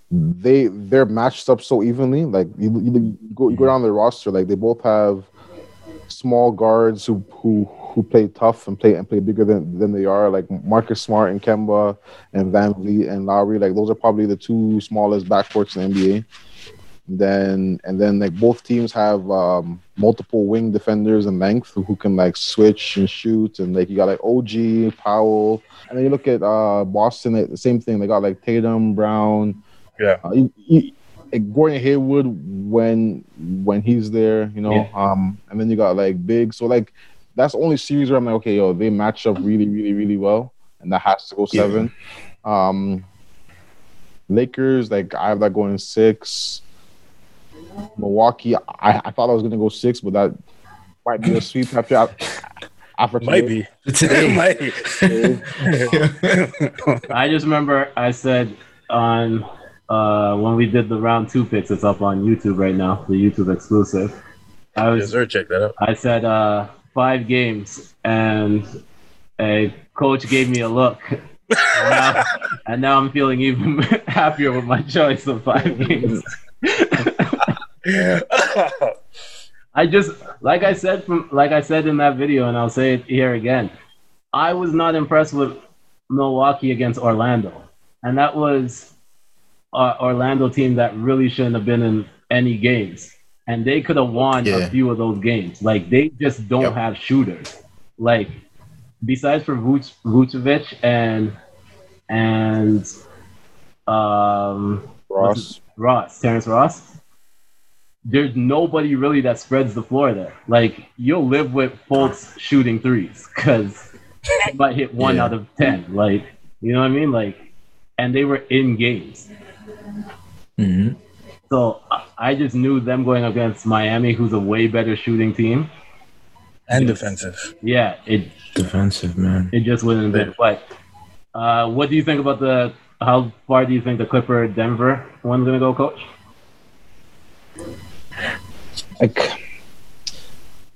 they they're matched up so evenly. Like you, you, you go you go down the roster, like they both have small guards who who who play tough and play and play bigger than than they are, like Marcus Smart and Kemba and VanVleet and Lowry. Like those are probably the two smallest backcourts in the NBA. Then and then like both teams have um, multiple wing defenders and length who, who can like switch and shoot and like you got like OG Powell and then you look at uh, Boston the same thing they got like Tatum Brown Yeah. uh, you, you, like Gordon Hayward when when he's there you know Yeah. um and then you got like big so like that's the only series where I'm like okay yo they match up really really really well and that has to go Yeah. seven um Lakers like I have that going six Milwaukee, I, I thought I was gonna go six, but that might be a sweep after after Might today. be. Today. Might be. I just remember I said on uh, when we did the round two picks, it's up on YouTube right now, the YouTube exclusive. I Yes, was sir. Check that out. I said uh, five games, and a coach gave me a look, and now, and now I'm feeling even happier with my choice of five games. I just like I said from like I said in that video, and I'll say it here again. I was not impressed with Milwaukee against Orlando, and that was Orlando team that really shouldn't have been in any games, and they could have won Yeah. a few of those games. Like they just don't Yep. have shooters. Like besides for Vuc- Vucevic and and um Ross. Ross, Terrence Ross. There's nobody really that spreads the floor there. Like you'll live with Fultz shooting threes because he might hit one Yeah. out of ten. Like you know what I mean? Like, and they were in games. Mhm. So I- I just knew them going against Miami, who's a way better shooting team. and defensive. Yeah, it Defensive man. it just wouldn't have been. But uh, what do you think about the? How far do you think the Clipper Denver one's gonna go, Coach? Like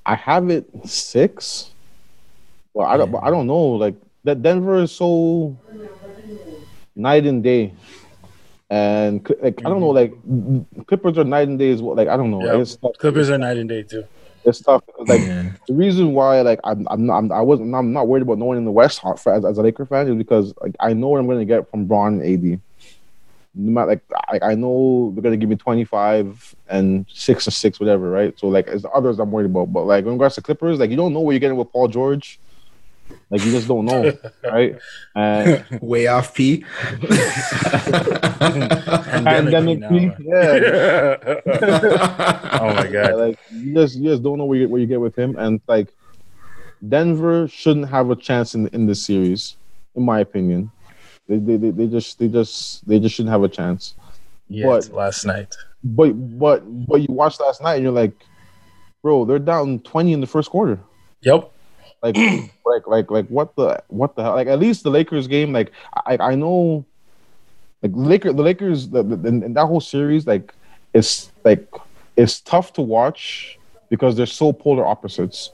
I have it six. Well, I don't. but I don't know. Like that Denver is so night and day, and Cl- like I don't know. Mm-hmm. Like Clippers are night and day is what. Like I don't know. Yeah. It's tough. Clippers are night and day too. It's tough. Like Yeah. the reason why like I'm I'm not I'm, I wasn't I'm not worried about knowing in the West uh, for, as, as a Laker fan is because like I know what I'm going to get from Bron and AD. No matter like I, I know they're going to give me 25 and six and six whatever right. So like as the others I'm worried about, but like in regards to Clippers, like you don't know what you're getting with Paul George. Like you just don't know, right? And Way off P. pandemic, now, P, man. yeah, oh my Yeah, god. like you just you just don't know where you, where you get with him, and like Denver shouldn't have a chance in in this series, in my opinion. They they, they, they just they just they just shouldn't have a chance. Yeah, But- last night. But but but you watched last night and you're like, bro, they're down twenty in the first quarter. Yep. Like like like like what the what the hell? Like at least the Lakers game, like I I know, like Laker the Lakers the, the, in, in that whole series, like it's like it's tough to watch because they're so polar opposites.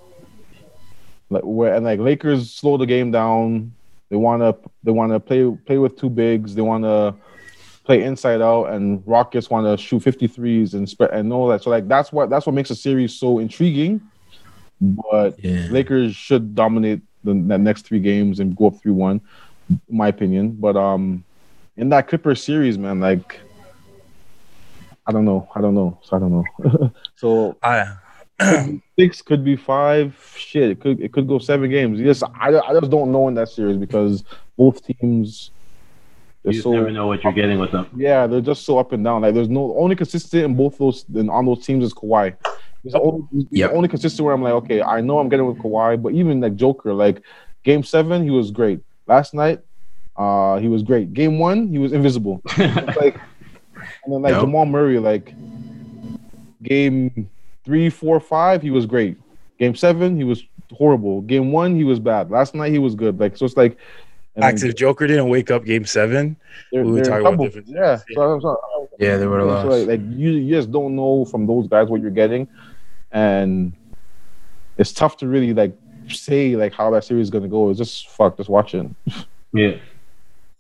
Like where and like Lakers slow the game down. They wanna they wanna play play with two bigs. They wanna play inside out, and Rockets wanna shoot 53s and spread and all that. So like that's what that's what makes a series so intriguing. But Yeah. Lakers should dominate the, the next three games and go up three one, my opinion. But um, in that Clippers series, man, like I don't know, I don't know, so I don't know. so I six could be five. Shit, it could it could go seven games. Yes, I, I just don't know in that series because both teams. You They're just so never know what you're getting with them. yeah, they're just so up and down. Like there's no only consistent in both those and on those teams is Kawhi. He's the only, he's the only consistent where I'm like, okay, I know I'm getting with Kawhi, but even like Joker, like game seven, he was great. Last night, uh, he was great. Game one, he was invisible. like, and then like Yep. Jamal Murray, like game three, four, five, he was great. Game seven, he was horrible. Game one, he was bad. Last night, he was good. Like so, it's like. and then active Joker didn't wake up game seven. they're, we were they're talking about different Yeah, things. so, so, Yeah, they would have so, lost. like, like you, you just don't know from those guys what you're getting, and it's tough to really like say like how that series is gonna go. It's just fuck, just watching. Yeah.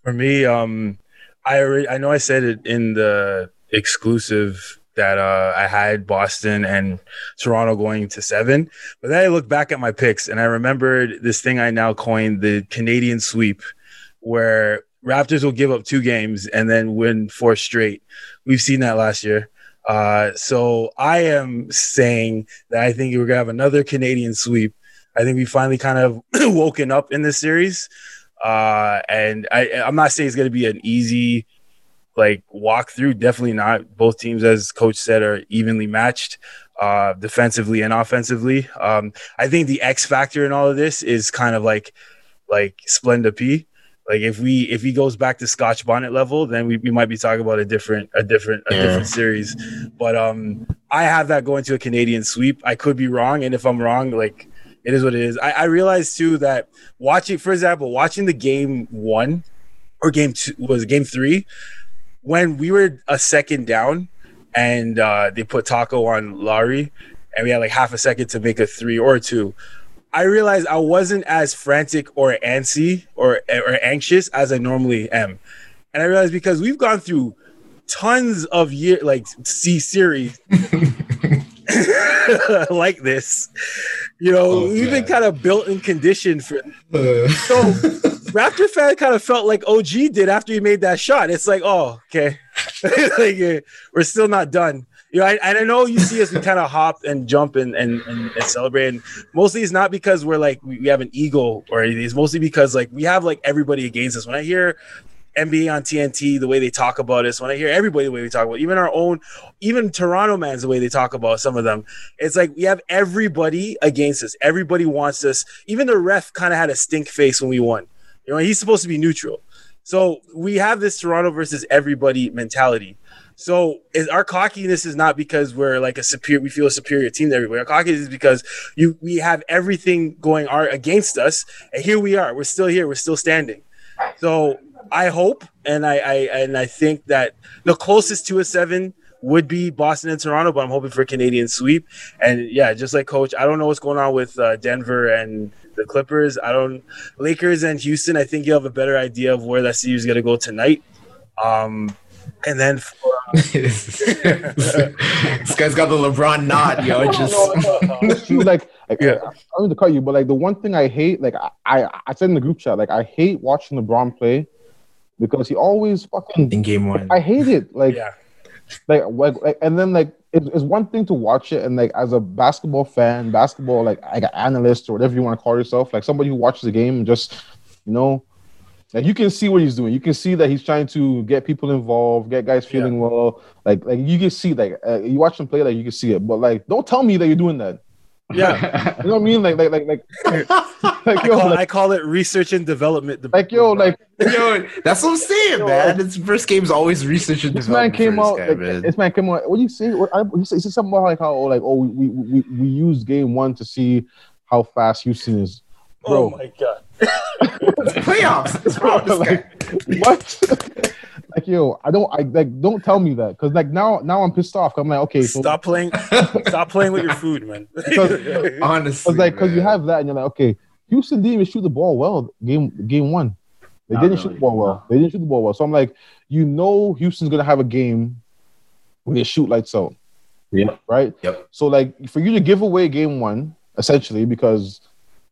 For me, um, I already I know I said it in the exclusive that uh, I had Boston and Toronto going to seven. But then I look back at my picks and I remembered this thing I now coined the Canadian sweep, where Raptors will give up two games and then win four straight. We've seen that last year. Uh, so I am saying that I think we're gonna have another Canadian sweep. I think we finally kind of woken up in this series. Uh, and I, I'm not saying it's gonna be an easy like walk through. Definitely not. Both teams, as coach said, are evenly matched, uh, defensively and offensively. Um, I think the X factor in all of this is kind of like like Splenda P. Like if we if he goes back to Scotch bonnet level, then we, we might be talking about a different a different a Yeah. different series. But um I have that going to a Canadian sweep. I could be wrong, and if I'm wrong, like it is what it is. I, I realized too that watching, for example, watching the game one or game two was game three, when we were a second down and uh, they put Tacko on Lowry, and we had like half a second to make a three or two. I realized I wasn't as frantic or antsy or or anxious as I normally am, and I realized because we've gone through tons of year like C series like this, you know, Oh, we've been kind of built and conditioned for Uh, so Raptor fan kind of felt like OG did after he made that shot. It's like, oh, okay, like uh, we're still not done. You know, I, and I know you see us, we kind of hop and jump and, and, and, and celebrate. And mostly it's not because we're like, we, we have an ego or anything. It's mostly because like we have like everybody against us. When I hear NBA on TNT, the way they talk about us, when I hear everybody the way we talk about, even our own, even Toronto mans, the way they talk about some of them, it's like we have everybody against us. Everybody wants us. Even the ref kind of had a stink face when we won. You know, he's supposed to be neutral. So we have this Toronto versus everybody mentality. So is our cockiness is not because we're like a superior, we feel a superior team to everybody. Our cockiness is because you we have everything going our against us, and here we are. We're still here. We're still standing. So I hope and I, I and I think that the closest to a seven would be Boston and Toronto, but I'm hoping for a Canadian sweep. And yeah, just like Coach, I don't know what's going on with uh, Denver and the Clippers. I don't Lakers and Houston. I think you have a better idea of where that series is going to go tonight. Um, and then for, this guy's got the LeBron nod, yo. No, Just no, no, it's. Like, like Yeah. I don't mean to cut you, but like the one thing I hate, like I, I, I said in the group chat, like I hate watching LeBron play because he always fucking. in game one. I hate it. Like, yeah, like, like, like, and then like it, it's one thing to watch it, and like as a basketball fan, basketball like like an analyst or whatever you want to call yourself, like somebody who watches the game and just, you know. Like you can see what he's doing. You can see that he's trying to get people involved, get guys feeling well. Like, like you can see, like uh, you watch him play, like you can see it. But like, don't tell me that you're doing that. Yeah. You know what I mean? Like, like, like, like, like, I call, like, I call it research and development. like, yo, like yo, that's what I'm saying, Yo, man. His first game's always research and this man development came out. this guy, Like, man. this man came out. What do you say? What, I, he said, he said something about like how, oh, like, oh, we, we, we, we used game one to see how fast Houston is, oh bro. my god. Playoffs. What's wrong with this guy? like, what? Like, yo, I don't, I like, don't tell me that because like now, now I'm pissed off. I'm like, okay, so Stop playing. stop playing with your food, man. Honestly, Because like, because you have that, and you're like, okay, Houston didn't even shoot the ball well game game one. They Not didn't shoot the ball well. no. They didn't shoot the ball well. So I'm like, you know, Houston's gonna have a game where they shoot lights out, Yeah. right? Yep. So like, for you to give away game one, essentially, because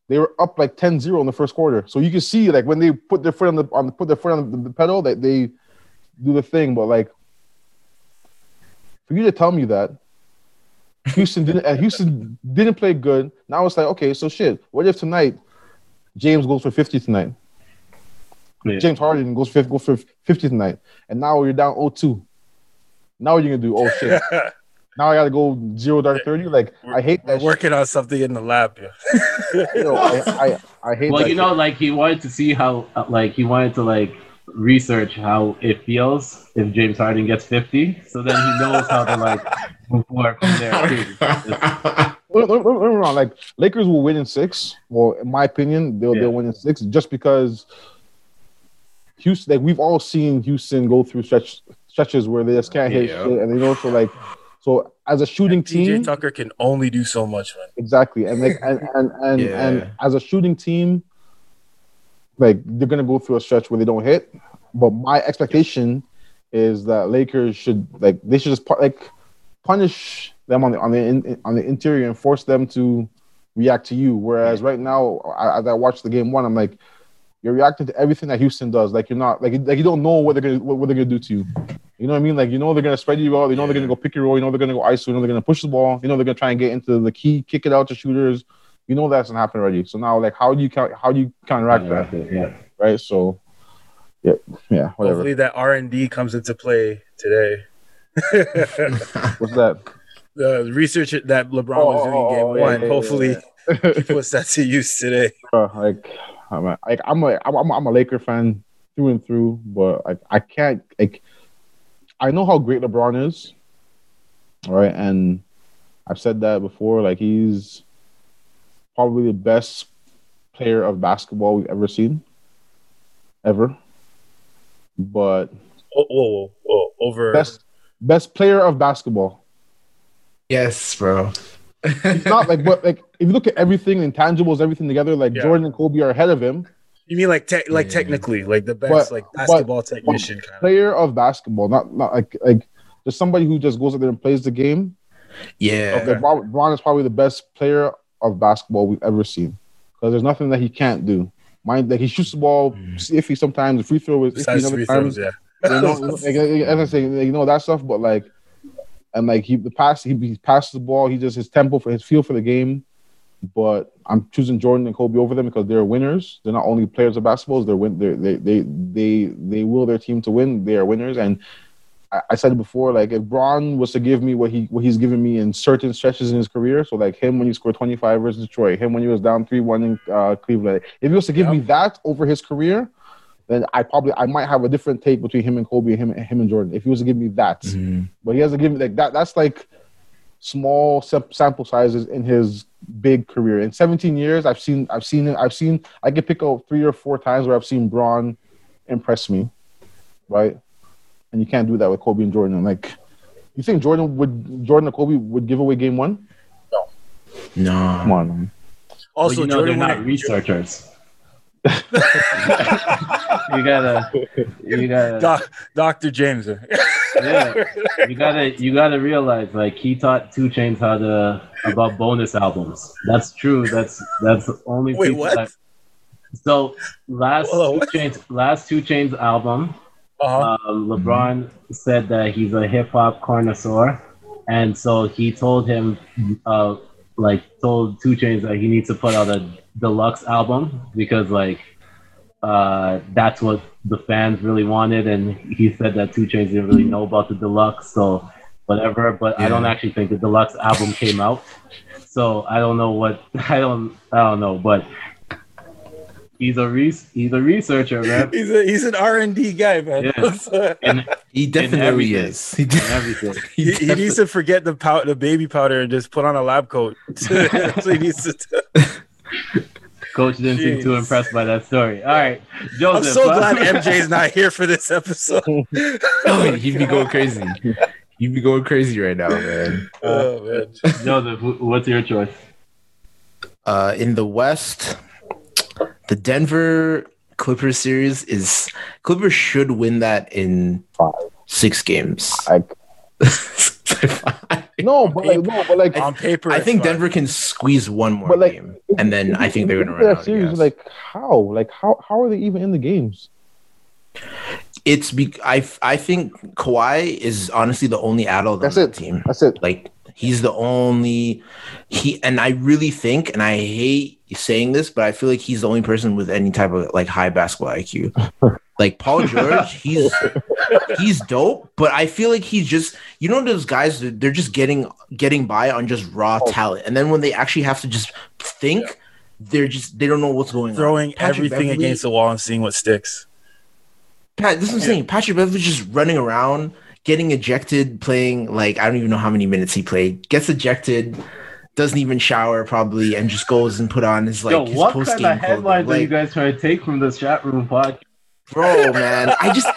they were up like 10-0 in the first quarter. So you can see like when they put their foot on the on put their foot on the, the pedal, that they do the thing. But like, for you to tell me that Houston didn't and Houston didn't play good. Now it's like, okay, so shit. What if tonight James goes for 50 tonight? Yeah. James Harden goes for, go for 50 tonight. And now you're down 0-2. Now what are you gonna do? Oh shit. now I gotta go zero dark 30. Like I hate We're that working on something in the lab. Yeah. You know, I, I, I hate Well, that you know, like he wanted to see how, uh, like he wanted to like research how it feels if James Harden gets 50. So then he knows how to like move forward from there too. It's- Don't, don't- don't get me wrong. Like Lakers will win in six. Well, in my opinion, they'll Yeah. they'll win in six just because Houston. Like we've all seen Houston go through stretch stretches where they just can't hit shit, and you know, so like, so as a shooting TJ team, Tucker can only do so much, man. exactly, and like and and and, Yeah. and as a shooting team, like they're gonna go through a stretch where they don't hit. But my expectation is that Lakers should like they should just like punish them on the on the in, on the interior and force them to react to you. Whereas right now, I, as I watch the game one, I'm like, you're reacting to everything that Houston does. Like you're not like like you don't know what they're gonna what, what they're gonna do to you. You know what I mean? Like you know they're gonna spread you out. You know they're gonna go pick your roll. You know they're gonna go iso. You know they're gonna push the ball. You know they're gonna try and get into the key, kick it out to shooters. You know that's gonna happen already. So now like how do you count? How do you counteract that? Yeah. Right. So yeah, yeah, whatever. Hopefully that R and D comes into play today. What's that? the research that LeBron was oh, doing in oh, game Oh, yeah, one. yeah, yeah, Hopefully yeah. he puts that to use today. Bro, like I'm a, like I'm a I'm a, I'm a Laker fan through and through, but like I can't like I know how great LeBron is, right? and I've said that before. Like he's probably the best player of basketball we've ever seen, ever. But Oh, whoa, whoa, whoa! Over best best player of basketball. Yes, bro. It's not like but like if you look at everything, intangibles, everything together, like Yeah. Jordan and Kobe are ahead of him. you mean like te- like Yeah. technically like the best But- like but- basketball technician kind of. player of basketball, not not like like just somebody who just goes out there and plays the game. Yeah. Okay. Like Bron, Bron is probably the best player of basketball we've ever seen because there's nothing that he can't do. Mind like he shoots the ball mm. iffy sometimes, the free throw is iffy free times. throws, yeah. You know, like, like, as I say, like, you know that stuff, but like, and like he the pass he, he passes the ball. He just his tempo for his feel for the game. But I'm choosing Jordan and Kobe over them because they're winners. They're not only players of basketballs; They're win. They're, they they they they will their team to win. They are winners. And I, I said it before. Like if Bron was to give me what he what he's given me in certain stretches in his career, so like him when he scored 25 versus Detroit, him when he was down three one in uh, Cleveland. If he was to give me that over his career, then I probably I might have a different take between him and Kobe and him him and Jordan. If he was to give me that, but he has to give me like that. That's like small sample sizes in his big career. In 17 years, I've seen I've seen. I've seen I can pick out three or four times where I've seen Bron impress me, right? And you can't do that with Kobe and Jordan. Like, you think Jordan would Jordan or Kobe would give away game one? No, No. Come on, man. Also, well, you know Jordan they're not researchers. you gotta, you gotta, Doc, Dr. James. yeah, you gotta, you gotta realize like he taught 2 Chainz how to about bonus albums. That's true. That's that's only. Wait, people what? that- so last Hold on, Two what? Chains, last 2 Chainz album, Uh-huh. um, LeBron said that he's a hip hop connoisseur, and so he told him, uh, like told 2 Chainz that he needs to put out a deluxe album because like uh, that's what the fans really wanted, and he said that 2 Chainz didn't really know about the deluxe, so whatever. But I don't actually think the deluxe album came out, so I don't know what I don't I don't know, but. He's a re- he's a researcher, man. He's a he's an R and D guy, man. Yeah. And, He definitely everything. is. He, and everything. he, he needs to forget the pow- the baby powder and just put on a lab coat. That's what he needs to do. Coach didn't seem too impressed by that story. All right, I'm so uh, glad MJ's not here for this episode. oh, he'd be going crazy. He'd be going crazy right now, man. Oh man. Joseph, what's your choice? Uh, in the West, the Denver Clippers series is Clippers should win that in six games. Like, no, but like, no, but like, On paper, I think. Denver can squeeze one more like, game, and then I think they're going to Look at run that out. series, Of gas. like how, like how, how are they even in the games? it's be- I I think Kawhi is honestly the only adult That's on it. the team. That's it. Like he's the only he and I really think and I hate saying this, but I feel like he's the only person with any type of like high basketball IQ. like Paul George, he's he's dope, but I feel like he's just you know those guys they're just getting getting by on just raw Oh. talent, and then when they actually have to just think, they're just they don't know what's going throwing on. Patrick everything Beverley- against the wall and seeing what sticks. Pat, this is what I'm saying. Patrick Beverley's just running around, getting ejected, playing like I don't even know how many minutes he played. Gets ejected, doesn't even shower probably, and just goes and put on his like Yo, his what kind of headlines are you guys trying to take from this chat room podcast? bro, man, I just.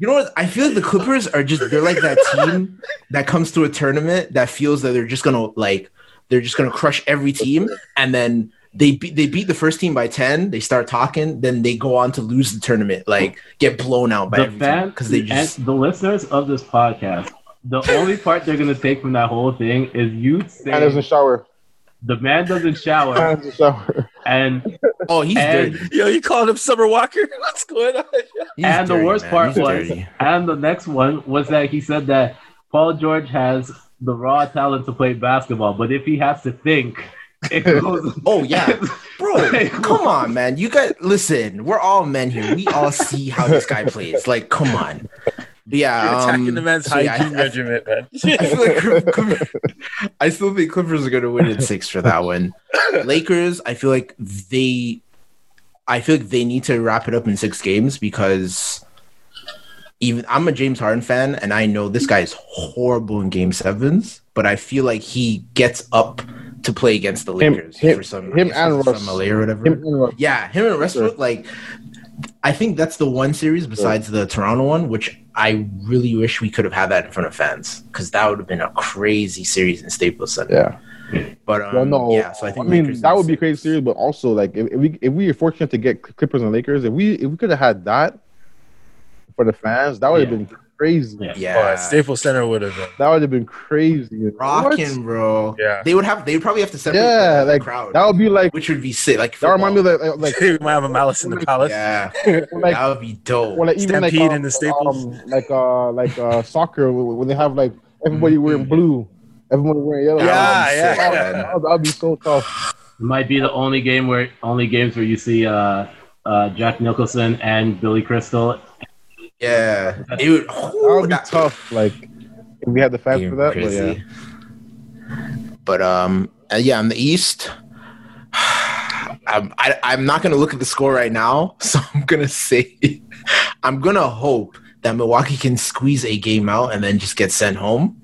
You know what? I feel like the Clippers are just they're like that team that comes to a tournament that feels that they're just gonna like they're just gonna crush every team and then they beat they beat the first team by 10, they start talking, then they go on to lose the tournament, like get blown out by The fans, because they just the listeners of this podcast the only part they're gonna take from that whole thing is you man doesn't shower. the man doesn't shower Man doesn't shower. and Oh, he's And- dirty. Yo, you called him Summer Walker? What's going on? He's and the worst man. part He's was dirty. and the next one was that he said that Paul George has the raw talent to play basketball, but if he has to think, it goes Oh yeah, bro. come on, man. You got listen. We're all men here. We all see how this guy plays. Like, come on. But yeah, You're attacking um, the man's so hygiene I- I- regiment, man. I feel like I still think Clippers are going to win in six for that one. Lakers, I feel like they, I feel like they need to wrap it up in six games because even I'm a James Harden fan and I know this guy is horrible in game sevens, but I feel like he gets up to play against the Lakers him- for some him I and Russ. or whatever. Him and. Yeah, him and Westbrook, like I think that's the one series besides the Toronto one, which I really wish we could have had that in front of fans because that would have been a crazy series in Staples Center. Yeah. But um, Well, no. yeah, so I think mean Lakers that would be six. crazy series, but also like if, if we if we were fortunate to get Clippers and Lakers, if we if we could have had that for the fans, that would have Yeah. been crazy. Yeah. Yeah, Oh, Staples Center would have been. That would have been crazy. rocking, bro. Yeah. they would have. They would probably have to separate Yeah, the like crowd, that would be like which would be sick. Like that remind me of like like we might have a malice in the palace. yeah, like that would be dope. Well, like even like, Stampede um, in the Staples. um, like uh, like uh, soccer when they have like everybody wearing blue, everybody wearing yellow. Yeah, That would be yeah. sick, That that would be so tough. might be the only game where only games where you see uh, uh, Jack Nicholson and Billy Crystal. Yeah, it would. That would be tough. Like if we had the fans for that. But yeah, But um, uh, yeah, in the East, I'm I, I'm not gonna look at the score right now, so I'm gonna say I'm gonna hope that Milwaukee can squeeze a game out and then just get sent home.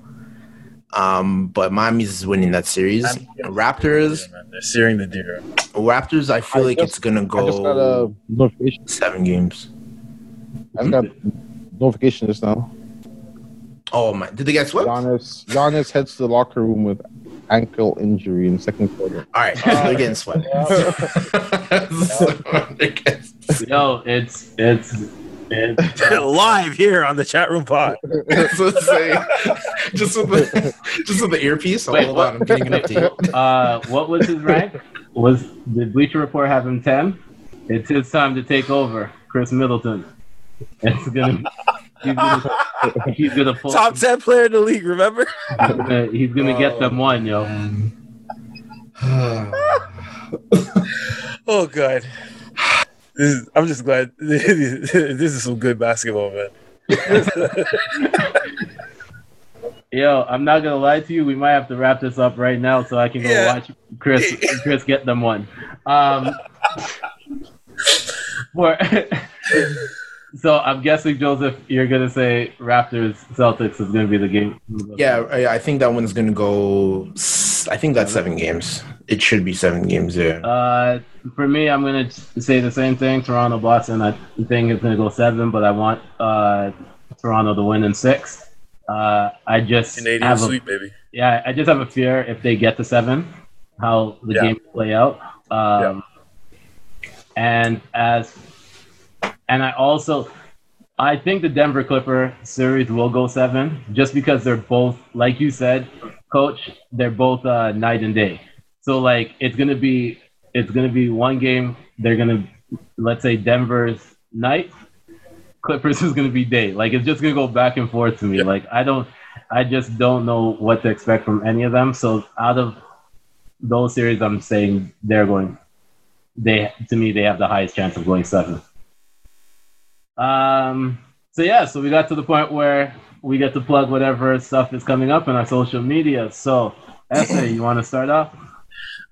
Um, but Miami's winning that series. Raptors, They're searing the deer. Raptors. I feel I like just- it's gonna I got go a seven games. I just got notification just now. Oh my! Did they get swept? All Giannis Giannis heads to the locker room with ankle injury in second quarter. All right, so they're getting swept. So Yo, it's it's it's Live here on the chat room pod. That's what I'm just with the just with the earpiece. Wait, Hold what? on, I'm getting an update. uh, what was his rank? Was did Bleacher Report have him ten? It's his time to take over, Khris Middleton. It's gonna. He's gonna, he's gonna pull. Top 10 player in the league, remember? He's gonna, he's gonna get them one, yo. Oh, God. This is, I'm just glad. this is some good basketball, man. Yo, I'm not gonna lie to you. We might have to wrap this up right now so I can go Yeah. watch Khris Khris get them one. Um, for so I'm guessing Joseph, you're gonna say Raptors Celtics is gonna be the game. Yeah, I, I think that one's gonna go. I think that's seven games. It should be seven games. Yeah. Uh, for me, I'm gonna say the same thing. Toronto, Boston. I think it's gonna go seven, but I want uh, Toronto to win in six. Uh, I just Canadian have a, sweep, baby. yeah, I just have a fear if they get to seven, how the Yeah. game will play out. Um, And as and I also I think the Denver Clipper series will go seven just because they're both like you said, coach, they're both uh, night and day. So like it's gonna be it's gonna be one game. They're gonna let's say Denver's night, Clippers is gonna be day. Like it's just gonna go back and forth to me. Yeah. Like I don't I just don't know what to expect from any of them. So out of those series, I'm saying they're going. They to me they have the highest chance of going seven. Um. So yeah, so we got to the point where we get to plug whatever stuff is coming up in our social media. So, SA, you want to start off?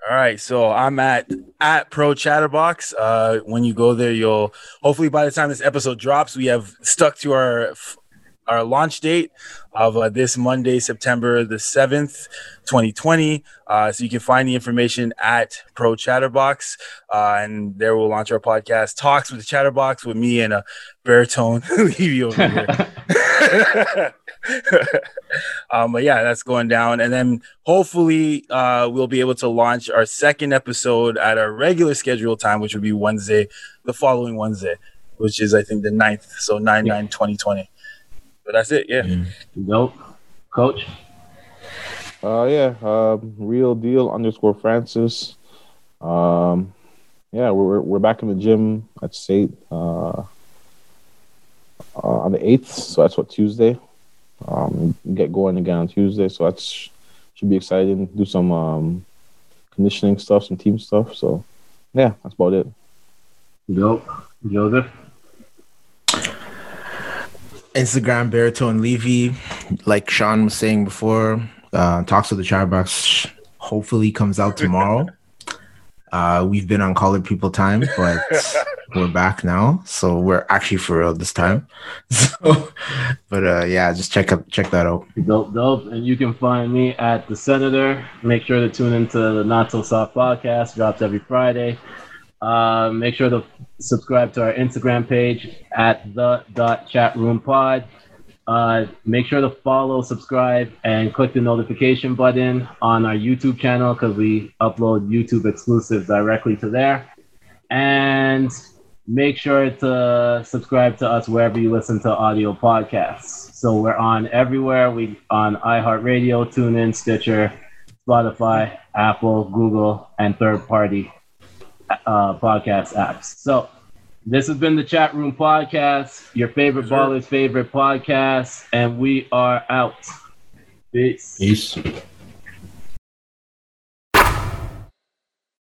All right, so I'm at at Pro Chatterbox. Uh, when you go there, you'll hopefully by the time this episode drops, we have stuck to our our launch date of uh, this Monday, September the seventh, 2020. Uh, so you can find the information at Pro Chatterbox, uh, and there we'll launch our podcast, Talks with the Chatterbox, with me and a baritone Levy over here. um, but yeah, that's going down. And then hopefully uh, we'll be able to launch our second episode at our regular schedule time, which would be Wednesday, the following Wednesday, which is, I think, the 9th. So 9 9 2020. But that's it. Yeah. Nope. Coach. Uh, yeah, um, real deal underscore Francis. Um, yeah, we're we're back in the gym at State uh, uh, on the eighth, so that's what Tuesday. Um, get going again on Tuesday, so that's should be exciting. Do some um, conditioning stuff, some team stuff. So, yeah, that's about it. Dope. Joseph. Instagram Baritone Levy, like Sean was saying before, uh, talks with the Chatterbox hopefully comes out tomorrow. uh, we've been on colored people time, but we're back now, so we're actually for real this time. So, but uh, yeah, just check up check that out. Dope, dope. And you can find me at the Senator. Make sure to tune into the Not So Soft podcast. Drops every Friday. Uh, make sure to subscribe to our Instagram page at the dot chat room pod. Uh, make sure to follow, subscribe, and click the notification button on our YouTube channel because we upload YouTube exclusives directly to there. And make sure to subscribe to us wherever you listen to audio podcasts. So we're on everywhere. We on iHeartRadio, TuneIn, Stitcher, Spotify, Apple, Google, and third-party uh, podcast apps. So this has been the Chat Room Podcast, your favorite baller's favorite podcast, and we are out. Peace. Peace.